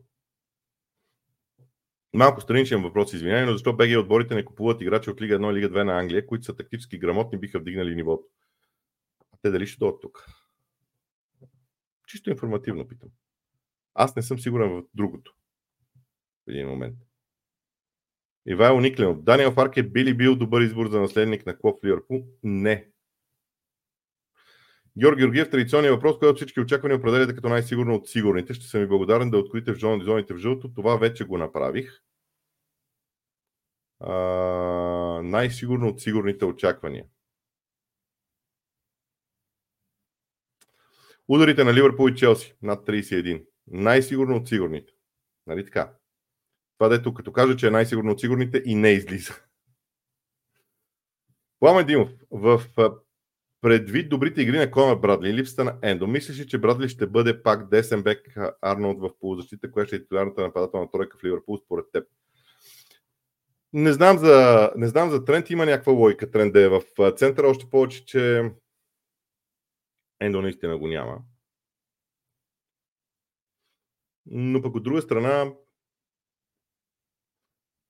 Малко страничен въпрос, извинявай, но защо БГ отборите не купуват играчи от Лига 1 и Лига 2 на Англия, които са тактически грамотни, биха вдигнали нивото? Те дали ще дойдат тук? Чисто информативно питам. Аз не съм сигурен в другото. В един момент. Ивайло Никленов. Даниел Фарк е били бил добър избор за наследник на Клоп Ливърпул? Не. Георги Георгиев, традиционният въпрос, който всички очаквания определяте като най-сигурно от сигурните. Ще съм ви благодарен да откроите в зоните, зоните в жълто. Това вече го направих. А, най-сигурно от сигурните очаквания. Ударите на Ливърпул и Челси над 31. Най-сигурно от сигурните. Нали така? Това дето като кажа, че е най-сигурно от сигурните и не излиза. Пламен Димов, в предвид добрите игри на Конор Брадли и липсата на Ендо, мислиш ли, че Брадли ще бъде пак десен бек Арнолд в полузащита, която ще е титулярната нападателна тройка в Ливърпул според теб? Не знам за, не знам за тренд, има някаква логика тренд да е в центъра, още повече, че Ендо наистина го няма. Но пък от друга страна,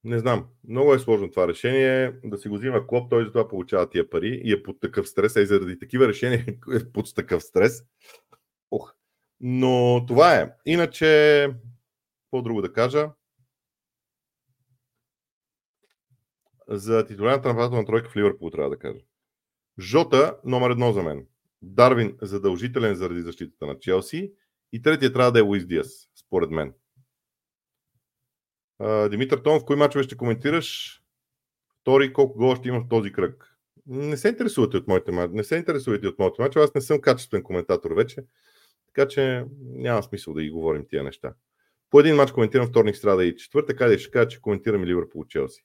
не знам. Много е сложно това решение. Да си го взима клоп, той за това получава тия пари и е под такъв стрес, а заради такива решения е под такъв стрес. Ох. Но това е. Иначе, по-друго да кажа. За титулярната нападателна тройка в Ливърпул трябва да кажа. Жота номер едно за мен. Дарвин задължителен заради защитата на Челси. И третия трябва да е Луис Диас, според мен. Димитър Томов, кои мачове ще коментираш? Втори, колко гола ще има в този кръг? Не се интересувате от моите мачове. Не се интересувате от моите мачове. Аз не съм качествен коментатор вече. Така че няма смисъл да ги говорим тия неща. По един матч коментирам вторник, страда и четвъртък. Айде ще кажа, че коментирам Ливърпул Челси.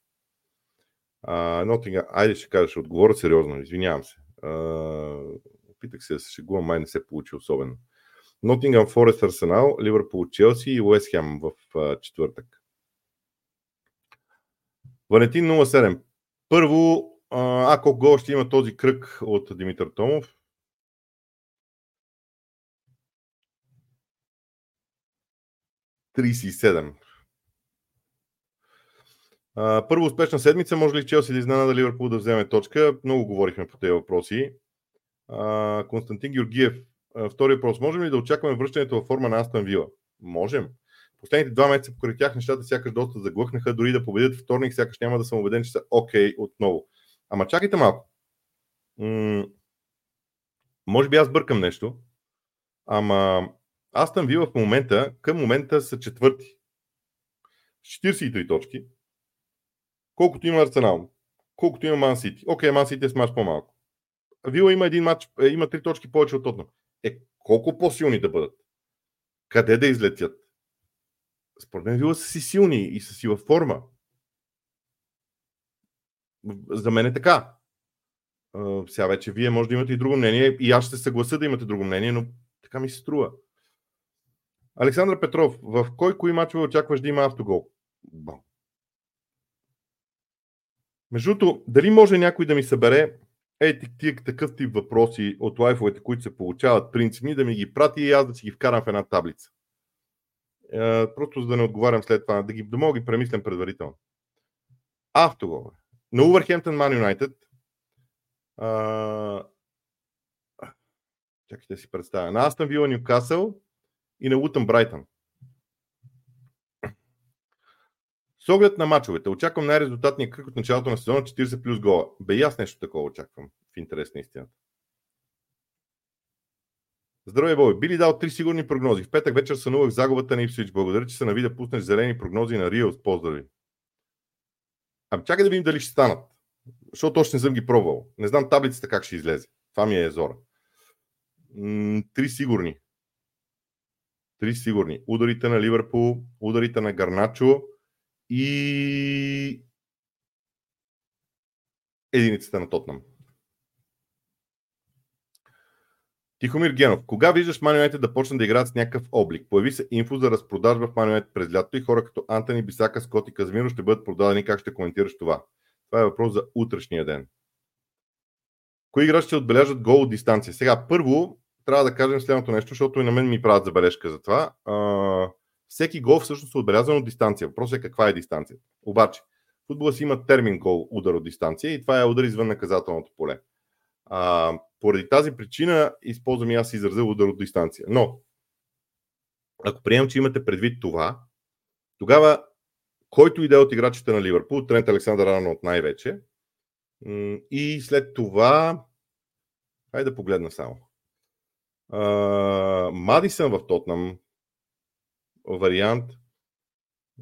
Нотинга, айде ще кажа, ще отговоря сериозно. Извинявам се. А, опитах се да се шегувам, май не се получи особено. Нотингъм Форест Арсенал, Ливърпул Челси и Уест Хем в а, четвъртък. Валентин 07. Първо, а колко гол ще има този кръг от Димитър Томов? Първо успешна седмица. Може ли Челси да изненада Ливърпул да вземе точка? Много говорихме по тези въпроси. Константин Георгиев. Втори въпрос. Можем ли да очакваме връщането във форма на Астан Вила? Можем. Последните два месеца покрай тях нещата сякаш доста заглъхнаха, дори да победят вторник, сякаш няма да съм убеден, че са окей okay отново. Ама чакайте малко. М- може би аз бъркам нещо, ама аз там Вила в момента, към момента са четвърти. С 43 точки. Колкото има Арсенал, колкото има Ман Сити. Окей, Ман Сити е с мач по-малко. Вила има един матч, е, има три точки повече от Тотнам. Е, колко по-силни да бъдат? Къде да излетят? Според мен Вила са си силни и са си във форма. За мен е така. сега вече вие може да имате и друго мнение и аз ще се съглася да имате друго мнение, но така ми се струва. Александър Петров, в кой кои мачове очакваш да има автогол? Между другото, дали може някой да ми събере е, тия такъв тип въпроси от лайфовете, които се получават принципни, да ми ги прати и аз да си ги вкарам в една таблица. Е, просто за да не отговарям след това, да ги да мога ги премислям предварително. Автогове. На Увърхемптън Ман Юнайтед. Чакайте да си представя. На Астън Вила Ньюкасъл и на Лутън Брайтън. С оглед на мачовете, очаквам най-резултатния кръг от началото на сезона 40 плюс гола. Бе и аз нещо такова очаквам, в интерес на истината. Здравей, Бой. Би ли дал три сигурни прогнози? В петък вечер сънувах загубата на Ипсвич. Благодаря, че се нави да пуснеш зелени прогнози на Риос. Поздрави. Ами чакай да видим дали ще станат. Защото още не съм ги пробвал. Не знам таблицата как ще излезе. Това ми е зора. три сигурни. Три сигурни. Ударите на Ливърпул, ударите на Гарначо и единицата на Тотнам. Тихомир Генов. Кога виждаш Man да почне да играят с някакъв облик? Появи се инфо за разпродажба в Man през лятото и хора като Антони Бисака, Скот и Казмиро ще бъдат продадени. Как ще коментираш това? Това е въпрос за утрешния ден. Кои играчи ще отбележат гол от дистанция? Сега, първо, трябва да кажем следното нещо, защото и на мен ми правят забележка за това. А, всеки гол всъщност е отбелязан от дистанция. Въпросът е каква е дистанцията. Обаче, футбола си има термин гол удар от дистанция и това е удар извън наказателното поле. А, поради тази причина използвам и аз израза удар от дистанция. Но, ако приемам, че имате предвид това, тогава който иде от играчите на Ливърпул, Трент Александър от най-вече, и след това, хайде да погледна само. Мадисън в Тотнам вариант.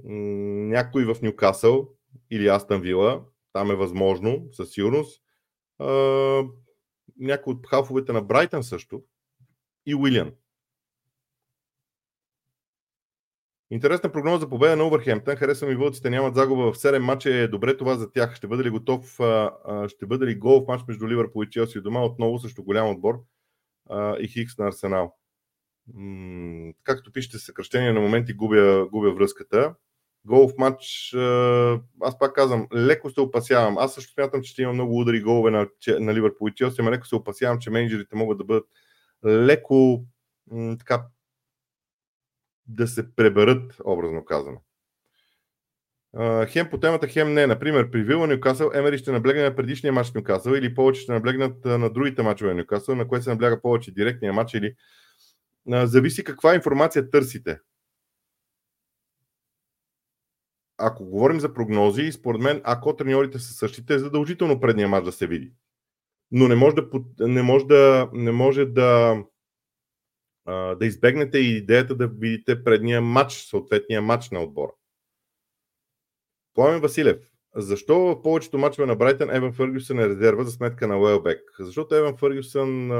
Някой в Ньюкасъл или Астън Вила. Там е възможно, със сигурност. Някой от халфовете на Брайтън също. И Уилиан. Интересна прогноза за победа на Увърхемптън. Харесвам и вълците. Нямат загуба в 7 мача. Е добре това за тях. Ще бъде ли готов? Ще бъде ли гол в матч между Ливърпул и Челси дома? Отново също голям отбор. И Хикс на Арсенал. Както пишете съкръщение, на моменти губя, губя връзката. Гол в матч, аз пак казвам, леко се опасявам. Аз също смятам, че ще има много удари голове на, на Ливърпул и Челси, но леко се опасявам, че менеджерите могат да бъдат леко така да се преберат, образно казано. Хем по темата, хем не. Например, при Вилла Нюкасъл, Емери ще наблегне на предишния матч Нюкасъл или повече ще наблегнат на другите матчове на Нюкасъл, на което се набляга повече директния матч или зависи каква информация търсите. Ако говорим за прогнози, според мен, ако треньорите са същите, е задължително предния матч да се види. Но не може да, не може да, не може да да избегнете и идеята да видите предния матч, съответния матч на отбора. Пламен Василев. Защо повечето мачове на Брайтън Еван Фъргюсън е резерва за сметка на Уелбек? Защото Еван Фъргюсън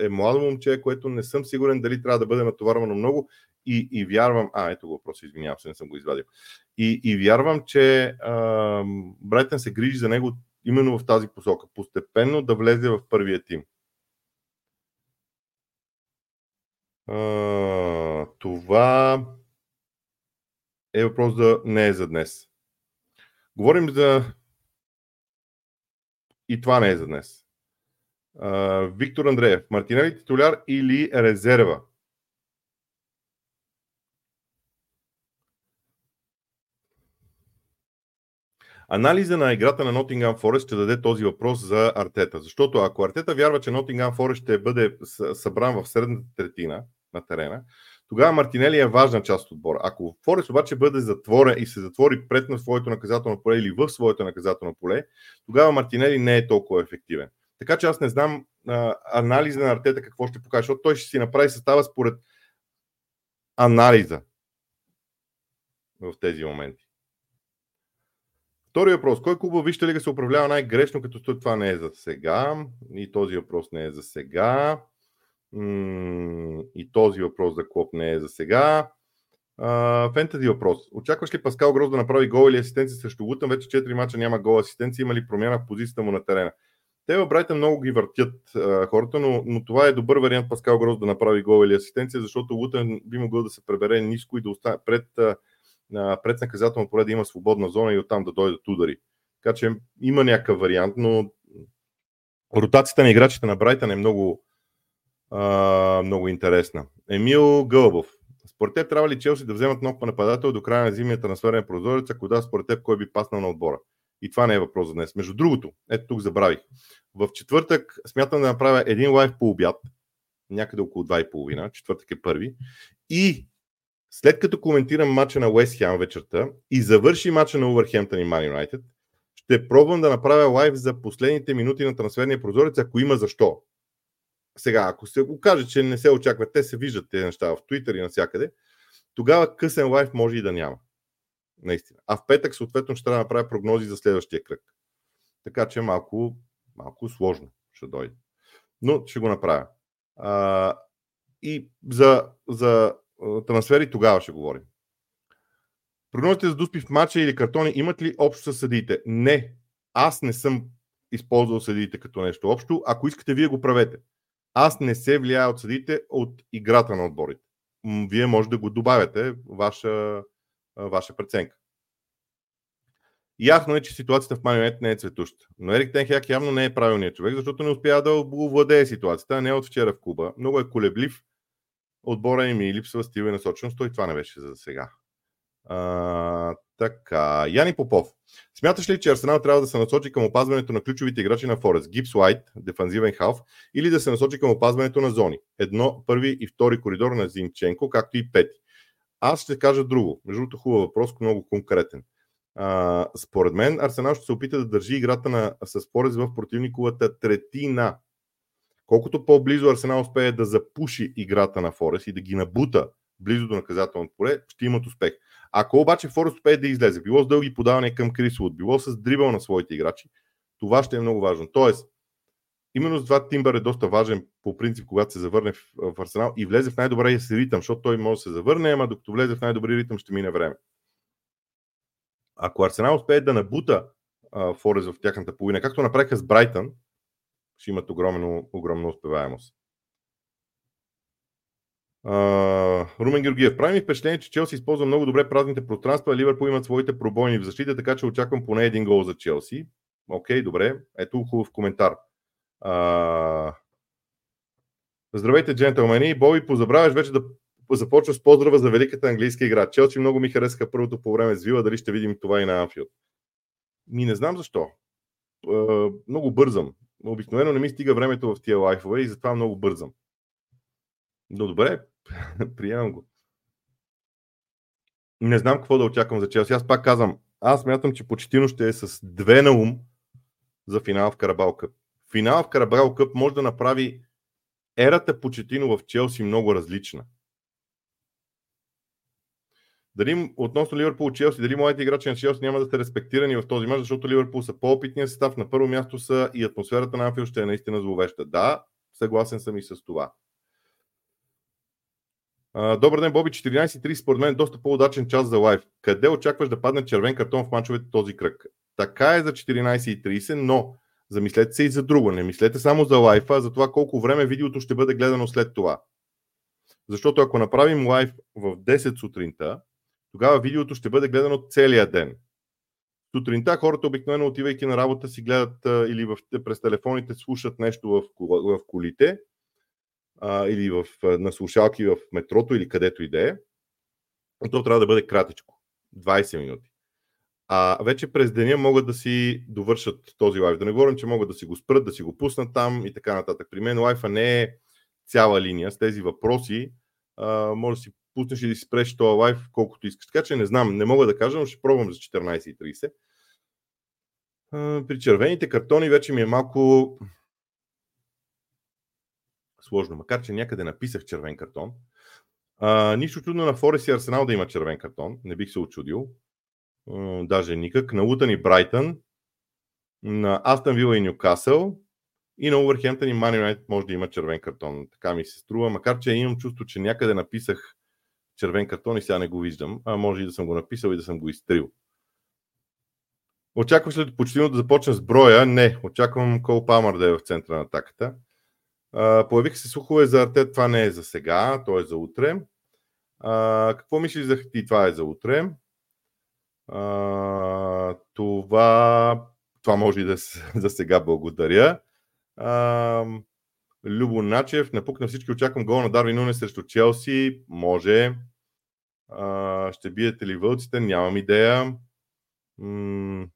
е младо момче, което не съм сигурен дали трябва да бъде натоварвано много и, и вярвам... А, ето го въпрос, извинявам се, не съм го извадил. И, и вярвам, че а, Брайтън се грижи за него именно в тази посока. Постепенно да влезе в първия тим. А, това е въпрос да не е за днес. Говорим за. И това не е за днес. А, Виктор Андреев. Мартинели титуляр или резерва? Анализа на играта на Nottingham Forest ще даде този въпрос за Артета. Защото ако Артета вярва, че Nottingham Forest ще бъде събран в средната третина, на терена, тогава Мартинели е важна част от отбора. Ако Форест обаче бъде затворен и се затвори пред на своето наказателно поле или в своето наказателно поле, тогава Мартинели не е толкова ефективен. Така че аз не знам а, анализа на Артета какво ще покаже, защото той ще си направи състава според анализа в тези моменти. Втори въпрос. Кой клуб вижте лига се управлява най-грешно, като това не е за сега? И този въпрос не е за сега и този въпрос за Клоп не е за сега. Фентези въпрос. Очакваш ли Паскал Гроз да направи гол или асистенция срещу Лутън? Вече 4 мача няма гол асистенция. Има ли промяна в позицията му на терена? Те в Брайтън много ги въртят а, хората, но, но това е добър вариант Паскал Гроз да направи гол или асистенция, защото Лутън би могъл да се пребере ниско и да остане пред, а, пред наказателно поле да има свободна зона и оттам да дойдат удари. Така че има някакъв вариант, но ротацията на играчите на Брайтън е много, много интересна. Емил Гълбов. Според теб трябва ли Челси да вземат нов нападател до края на зимния трансферен прозорец, ако да, според теб кой би паснал на отбора? И това не е въпрос за днес. Между другото, ето тук забравих. В четвъртък смятам да направя един лайв по обяд, някъде около 2.30, четвъртък е първи. И след като коментирам мача на Уест Хем вечерта и завърши мача на Увърхемптън и Ман Юнайтед, ще пробвам да направя лайв за последните минути на трансферния прозорец, ако има защо. Сега, ако се го каже, че не се очаква, те се виждат тези неща в Twitter и навсякъде, тогава късен лайф може и да няма. Наистина. А в петък, съответно, ще трябва да направя прогнози за следващия кръг. Така че малко, малко сложно ще дойде. Но ще го направя. А, и за, за трансфери тогава ще говорим. Прогнозите за дуспи в матча или картони имат ли общо с съдиите? Не. Аз не съм използвал съдиите като нещо общо. Ако искате, вие го правете. Аз не се влияя от съдите от играта на отборите. Вие може да го добавяте, ваша, ваша преценка. Ясно е, че ситуацията в Майонет не е цветуща. Но Ерик Тенхяк явно не е правилният човек, защото не успя да овладее ситуацията, не е от вчера в клуба. Много е колеблив. Отбора им и липсва стил и насоченост. Той това не беше за сега. А, така, Яни Попов. Смяташ ли, че Арсенал трябва да се насочи към опазването на ключовите играчи на Форест, Гипс Уайт, дефанзивен халф, или да се насочи към опазването на зони? Едно, първи и втори коридор на Зинченко, както и пети. Аз ще кажа друго. Между другото, хубав въпрос, много конкретен. А, според мен Арсенал ще се опита да държи играта на, с Форест в противниковата третина. Колкото по-близо Арсенал успее да запуши играта на Форест и да ги набута близо до наказателното поле, ще имат успех. Ако обаче Форест успее да излезе, било с дълги подавания към Крисвуд, било с дрибъл на своите играчи, това ще е много важно. Тоест, именно с това Тимбър е доста важен по принцип, когато се завърне в, Арсенал и влезе в най-добрия си ритъм, защото той може да се завърне, ама докато влезе в най-добри ритъм ще мине време. Ако Арсенал успее да набута Форест в тяхната половина, както направиха с Брайтън, ще имат огромно, огромна успеваемост. Румен Георгиев. Прави ми впечатление, че Челси използва много добре празните пространства, а Ливърпул имат своите пробойни в защита, така че очаквам поне един гол за Челси. Окей, okay, добре. Ето хубав коментар. Uh, здравейте, джентълмени. Боби, позабравяш вече да започва с поздрава за великата английска игра. Челси много ми харесаха първото по време с Вила, дали ще видим това и на Анфилд. Ми не знам защо. Uh, много бързам. Обикновено не ми стига времето в тия лайфове и затова много бързам. Но добре, приемам го. Не знам какво да очаквам за Челси. Аз пак казвам, аз мятам, че почтино ще е с две на ум за финал в Карабал Къп. Финал в Карабал Къп може да направи ерата Почетино в Челси много различна. Дали относно Ливърпул Челси, дали моите играчи на Челси няма да са респектирани в този мач, защото Ливърпул са по-опитния състав, на първо място са и атмосферата на Анфил ще е наистина зловеща. Да, съгласен съм и с това. Добър ден, Боби. 14.30 според мен е доста по-удачен час за лайв. Къде очакваш да падне червен картон в мачовете този кръг? Така е за 14.30, но замислете се и за друго. Не мислете само за лайфа, а за това колко време видеото ще бъде гледано след това. Защото ако направим лайв в 10 сутринта, тогава видеото ще бъде гледано целия ден. Сутринта хората обикновено отивайки на работа си гледат или в, през телефоните слушат нещо в, в колите а, или в, на слушалки в метрото или където и да е. То трябва да бъде кратичко. 20 минути. А вече през деня могат да си довършат този лайф. Да не говорим, че могат да си го спрат, да си го пуснат там и така нататък. При мен лайфа не е цяла линия. С тези въпроси а, може да си пуснеш и да си спреш този лайф колкото искаш. Така че не знам, не мога да кажа, но ще пробвам за 14.30. При червените картони вече ми е малко сложно, макар че някъде написах червен картон. А, нищо чудно на Форест и Арсенал да има червен картон, не бих се очудил. Даже никак. На Лутън и Брайтън, на Астън Вила и Ньюкасъл и на Увърхемптън и Ман може да има червен картон. Така ми се струва, макар че имам чувство, че някъде написах червен картон и сега не го виждам, а може и да съм го написал и да съм го изтрил. Очакваш ли почти да започне с броя? Не. Очаквам Кол Палмър да е в центъра на атаката. Появиха се слухове за Артет, това не е за сега, то е за утре. А, какво мислиш за ти? Това е за утре. А, това, това може и да за сега благодаря. А, Любо Начев, напук на всички очаквам гол на Дарви Нуне срещу Челси. Може. А, ще биете ли вълците? Нямам идея. М-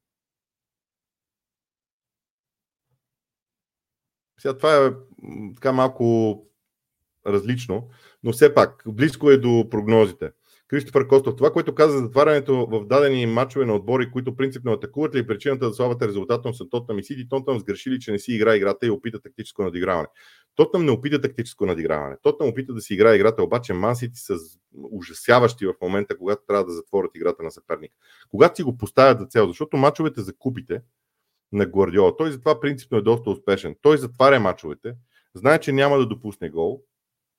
Сега това е така малко различно, но все пак близко е до прогнозите. Кристофър Костов, това, което каза за затварянето в дадени матчове на отбори, които принципно атакуват ли причината за слабата резултатност са Тотнам и Сити, Тотнам сгрешили, че не си игра играта и опита тактическо надиграване. Тотнам не опита тактическо надиграване. Тотнам опита да си играе играта, обаче Мансити са ужасяващи в момента, когато трябва да затворят играта на съперника. Когато си го поставят за цел, защото мачовете за купите, на Гвардиола. Той затова принципно е доста успешен. Той затваря мачовете, знае, че няма да допусне гол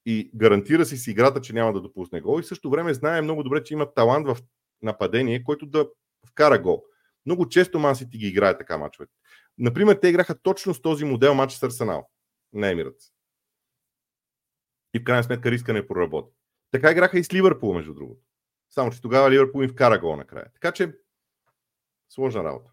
и гарантира си с играта, че няма да допусне гол и също време знае много добре, че има талант в нападение, който да вкара гол. Много често Мансити ги играе така мачовете. Например, те играха точно с този модел матч с Арсенал на Емират. И в крайна сметка риска не проработи. Така играха и с Ливърпул, между другото. Само, че тогава Ливърпул им вкара гол накрая. Така че, сложна работа.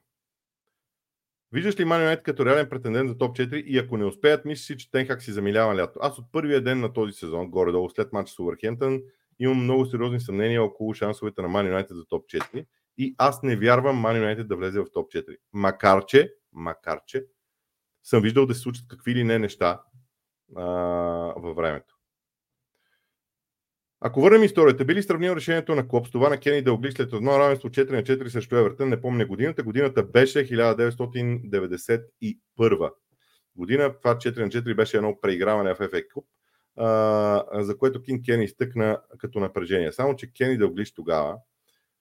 Виждаш ли Ман Юнайтед като реален претендент за топ 4 и ако не успеят, мислиш си, че Тенхак си замилява лято. Аз от първия ден на този сезон, горе-долу след матча с Увърхемптън, имам много сериозни съмнения около шансовете на Ман Юнайтед за топ 4 и аз не вярвам Ман Юнайтед да влезе в топ 4. Макар че, макар че, съм виждал да се случат какви ли не неща а, във времето. Ако върнем историята, би ли сравнил решението на Клоп с това на Кени Дългли след едно равенство 4 на 4 срещу Евертън, не помня годината, годината беше 1991. година. Това 4 на 4 беше едно преиграване в FA Cup, за което Кинг Кени изтъкна като напрежение. Само, че Кени Дълглиш тогава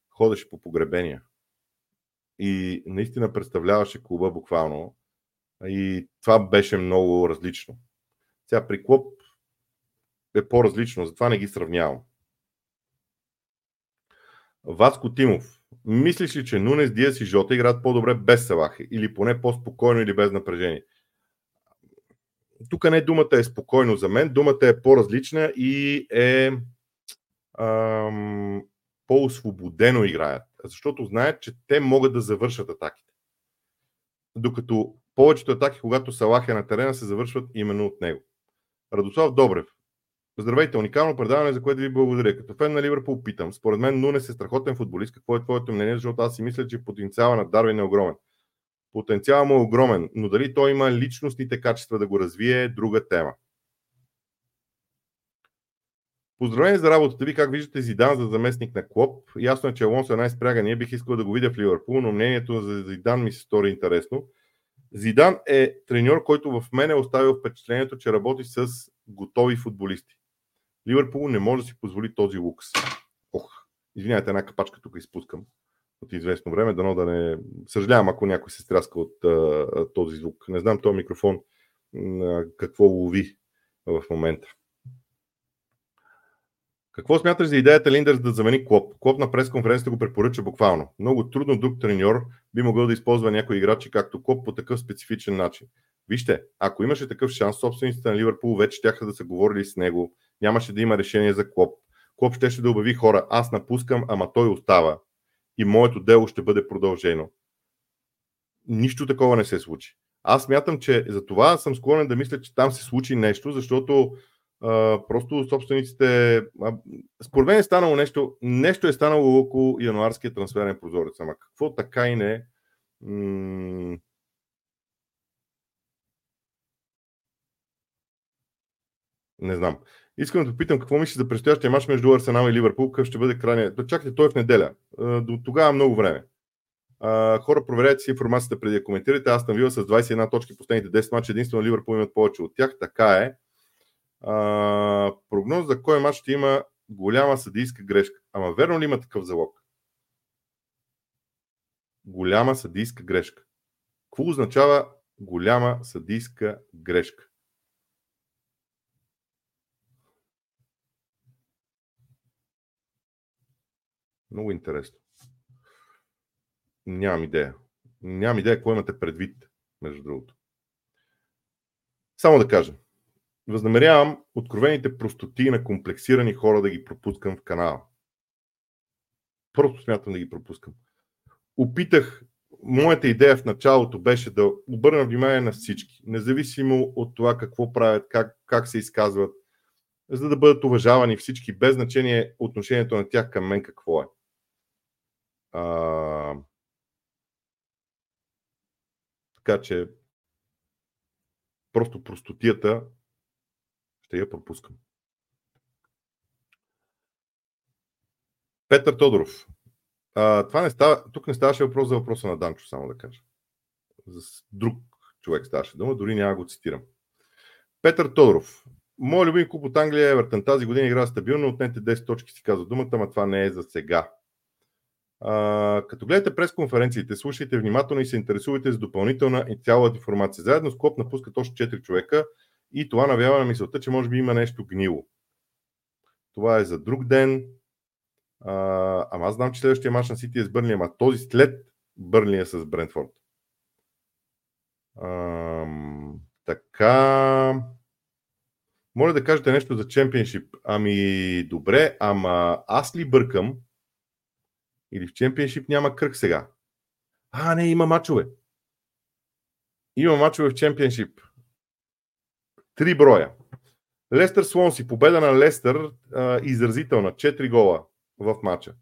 ходеше по погребения и наистина представляваше клуба буквално и това беше много различно. Сега при клуб е по-различно, затова не ги сравнявам. Васко Тимов. Мислиш ли, че Нунес, Диас и Жота играят по-добре без Салах или поне по-спокойно или без напрежение? Тук не думата е спокойно за мен, думата е по-различна и е ам, по-освободено играят, защото знаят, че те могат да завършат атаките. Докато повечето атаки, когато Салах е на терена, се завършват именно от него. Радослав Добрев. Здравейте, уникално предаване, за което ви благодаря. Като фен на Ливърпул питам, според мен Нунес е страхотен футболист. Какво е твоето мнение? Защото аз си мисля, че потенциала на Дарвин е огромен. Потенциала му е огромен, но дали той има личностните качества да го развие е друга тема. Поздравление за работата ви. Как виждате Зидан за заместник на Клоп? Ясно е, че Алонсо е най-спряга. Ние бих искал да го видя в Ливърпул, но мнението за Зидан ми се стори интересно. Зидан е треньор, който в мен е оставил впечатлението, че работи с готови футболисти. Ливърпул не може да си позволи този лукс. Ох, извинявайте, една капачка тук изпускам от известно време, дано да не... Съжалявам, ако някой се стряска от а, този звук. Не знам този микрофон а, какво лови в момента. Какво смяташ за идеята Линдърс да замени Клоп? Клоп на пресконференцията го препоръча буквално. Много трудно друг треньор би могъл да използва някои играчи както Клоп по такъв специфичен начин. Вижте, ако имаше такъв шанс, собствениците на Ливърпул вече тяха да са говорили с него, нямаше да има решение за Клоп. Клоп ще да обяви хора, аз напускам, ама той остава и моето дело ще бъде продължено. Нищо такова не се случи. Аз мятам, че за това съм склонен да мисля, че там се случи нещо, защото а, просто собствениците. А, според мен е станало нещо. Нещо е станало около януарския трансферен прозорец. Ама какво така и не. М- не знам. Искам да попитам какво мислиш за предстоящия матч между Арсенал и Ливърпул, какъв ще бъде крайният. Чакайте, той е в неделя. До тогава много време. хора, проверяйте си информацията преди да коментирате. Аз съм вил с 21 точки последните 10 мача. Единствено Ливърпул имат повече от тях. Така е. А, прогноз за кой матч ще има голяма съдийска грешка. Ама верно ли има такъв залог? Голяма съдийска грешка. Какво означава голяма съдийска грешка? Много интересно. Нямам идея. Нямам идея какво имате предвид, между другото. Само да кажа. Възнамерявам откровените простоти на комплексирани хора да ги пропускам в канала. Просто смятам да ги пропускам. Опитах, моята идея в началото беше да обърна внимание на всички, независимо от това какво правят, как, как се изказват, за да бъдат уважавани всички, без значение отношението на тях към мен какво е. А, така че просто простотията ще я пропускам. Петър Тодоров. А, това не става, тук не ставаше въпрос за въпроса на Данчо, само да кажа. За друг човек ставаше дума, дори няма го цитирам. Петър Тодоров. Моят любим клуб от Англия Евертън тази година игра стабилно, отнете 10 точки си казва думата, но това не е за сега. А, като гледате през конференциите, слушайте внимателно и се интересувайте с допълнителна и цялата информация. Заедно с Клоп напускат още 4 човека и това навява на мисълта, че може би има нещо гнило. Това е за друг ден. А, ама аз знам, че следващия мач на Сити е с Бърли, ама този след Бърли е с Брентфорд. А, така. Моля да кажете нещо за чемпионшип. Ами, добре, ама аз ли бъркам? Или в чемпионшип няма кръг сега? А, не, има мачове. Има мачове в чемпионшип. Три броя. Лестър Слонси, победа на Лестър, а, изразителна, 4 гола в матча.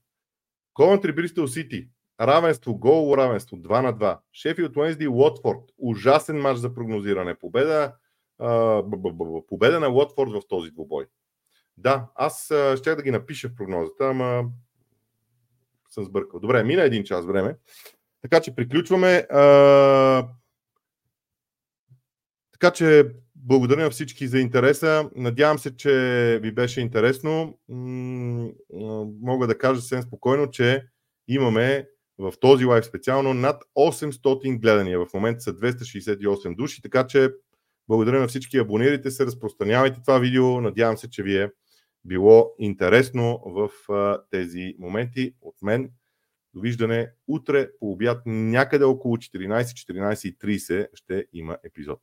Ковентри Бристол Сити, равенство, гол, равенство, 2 на 2. Шефилд Уенсди, Уотфорд, ужасен матч за прогнозиране. Победа, победа на Уотфорд в този двубой. Да, аз ще да ги напиша в прогнозата, ама съм сбъркал. Добре, мина един час време. Така че приключваме. А, Така че благодаря на всички за интереса. Надявам се, че ви беше интересно. Мога да кажа съвсем спокойно, че имаме в този лайв специално над 800 гледания. В момента са 268 души, така че благодаря на всички. Абонирайте се, разпространявайте това видео. Надявам се, че ви е било интересно в тези моменти. От мен довиждане утре по обяд някъде около 14-14.30 ще има епизод.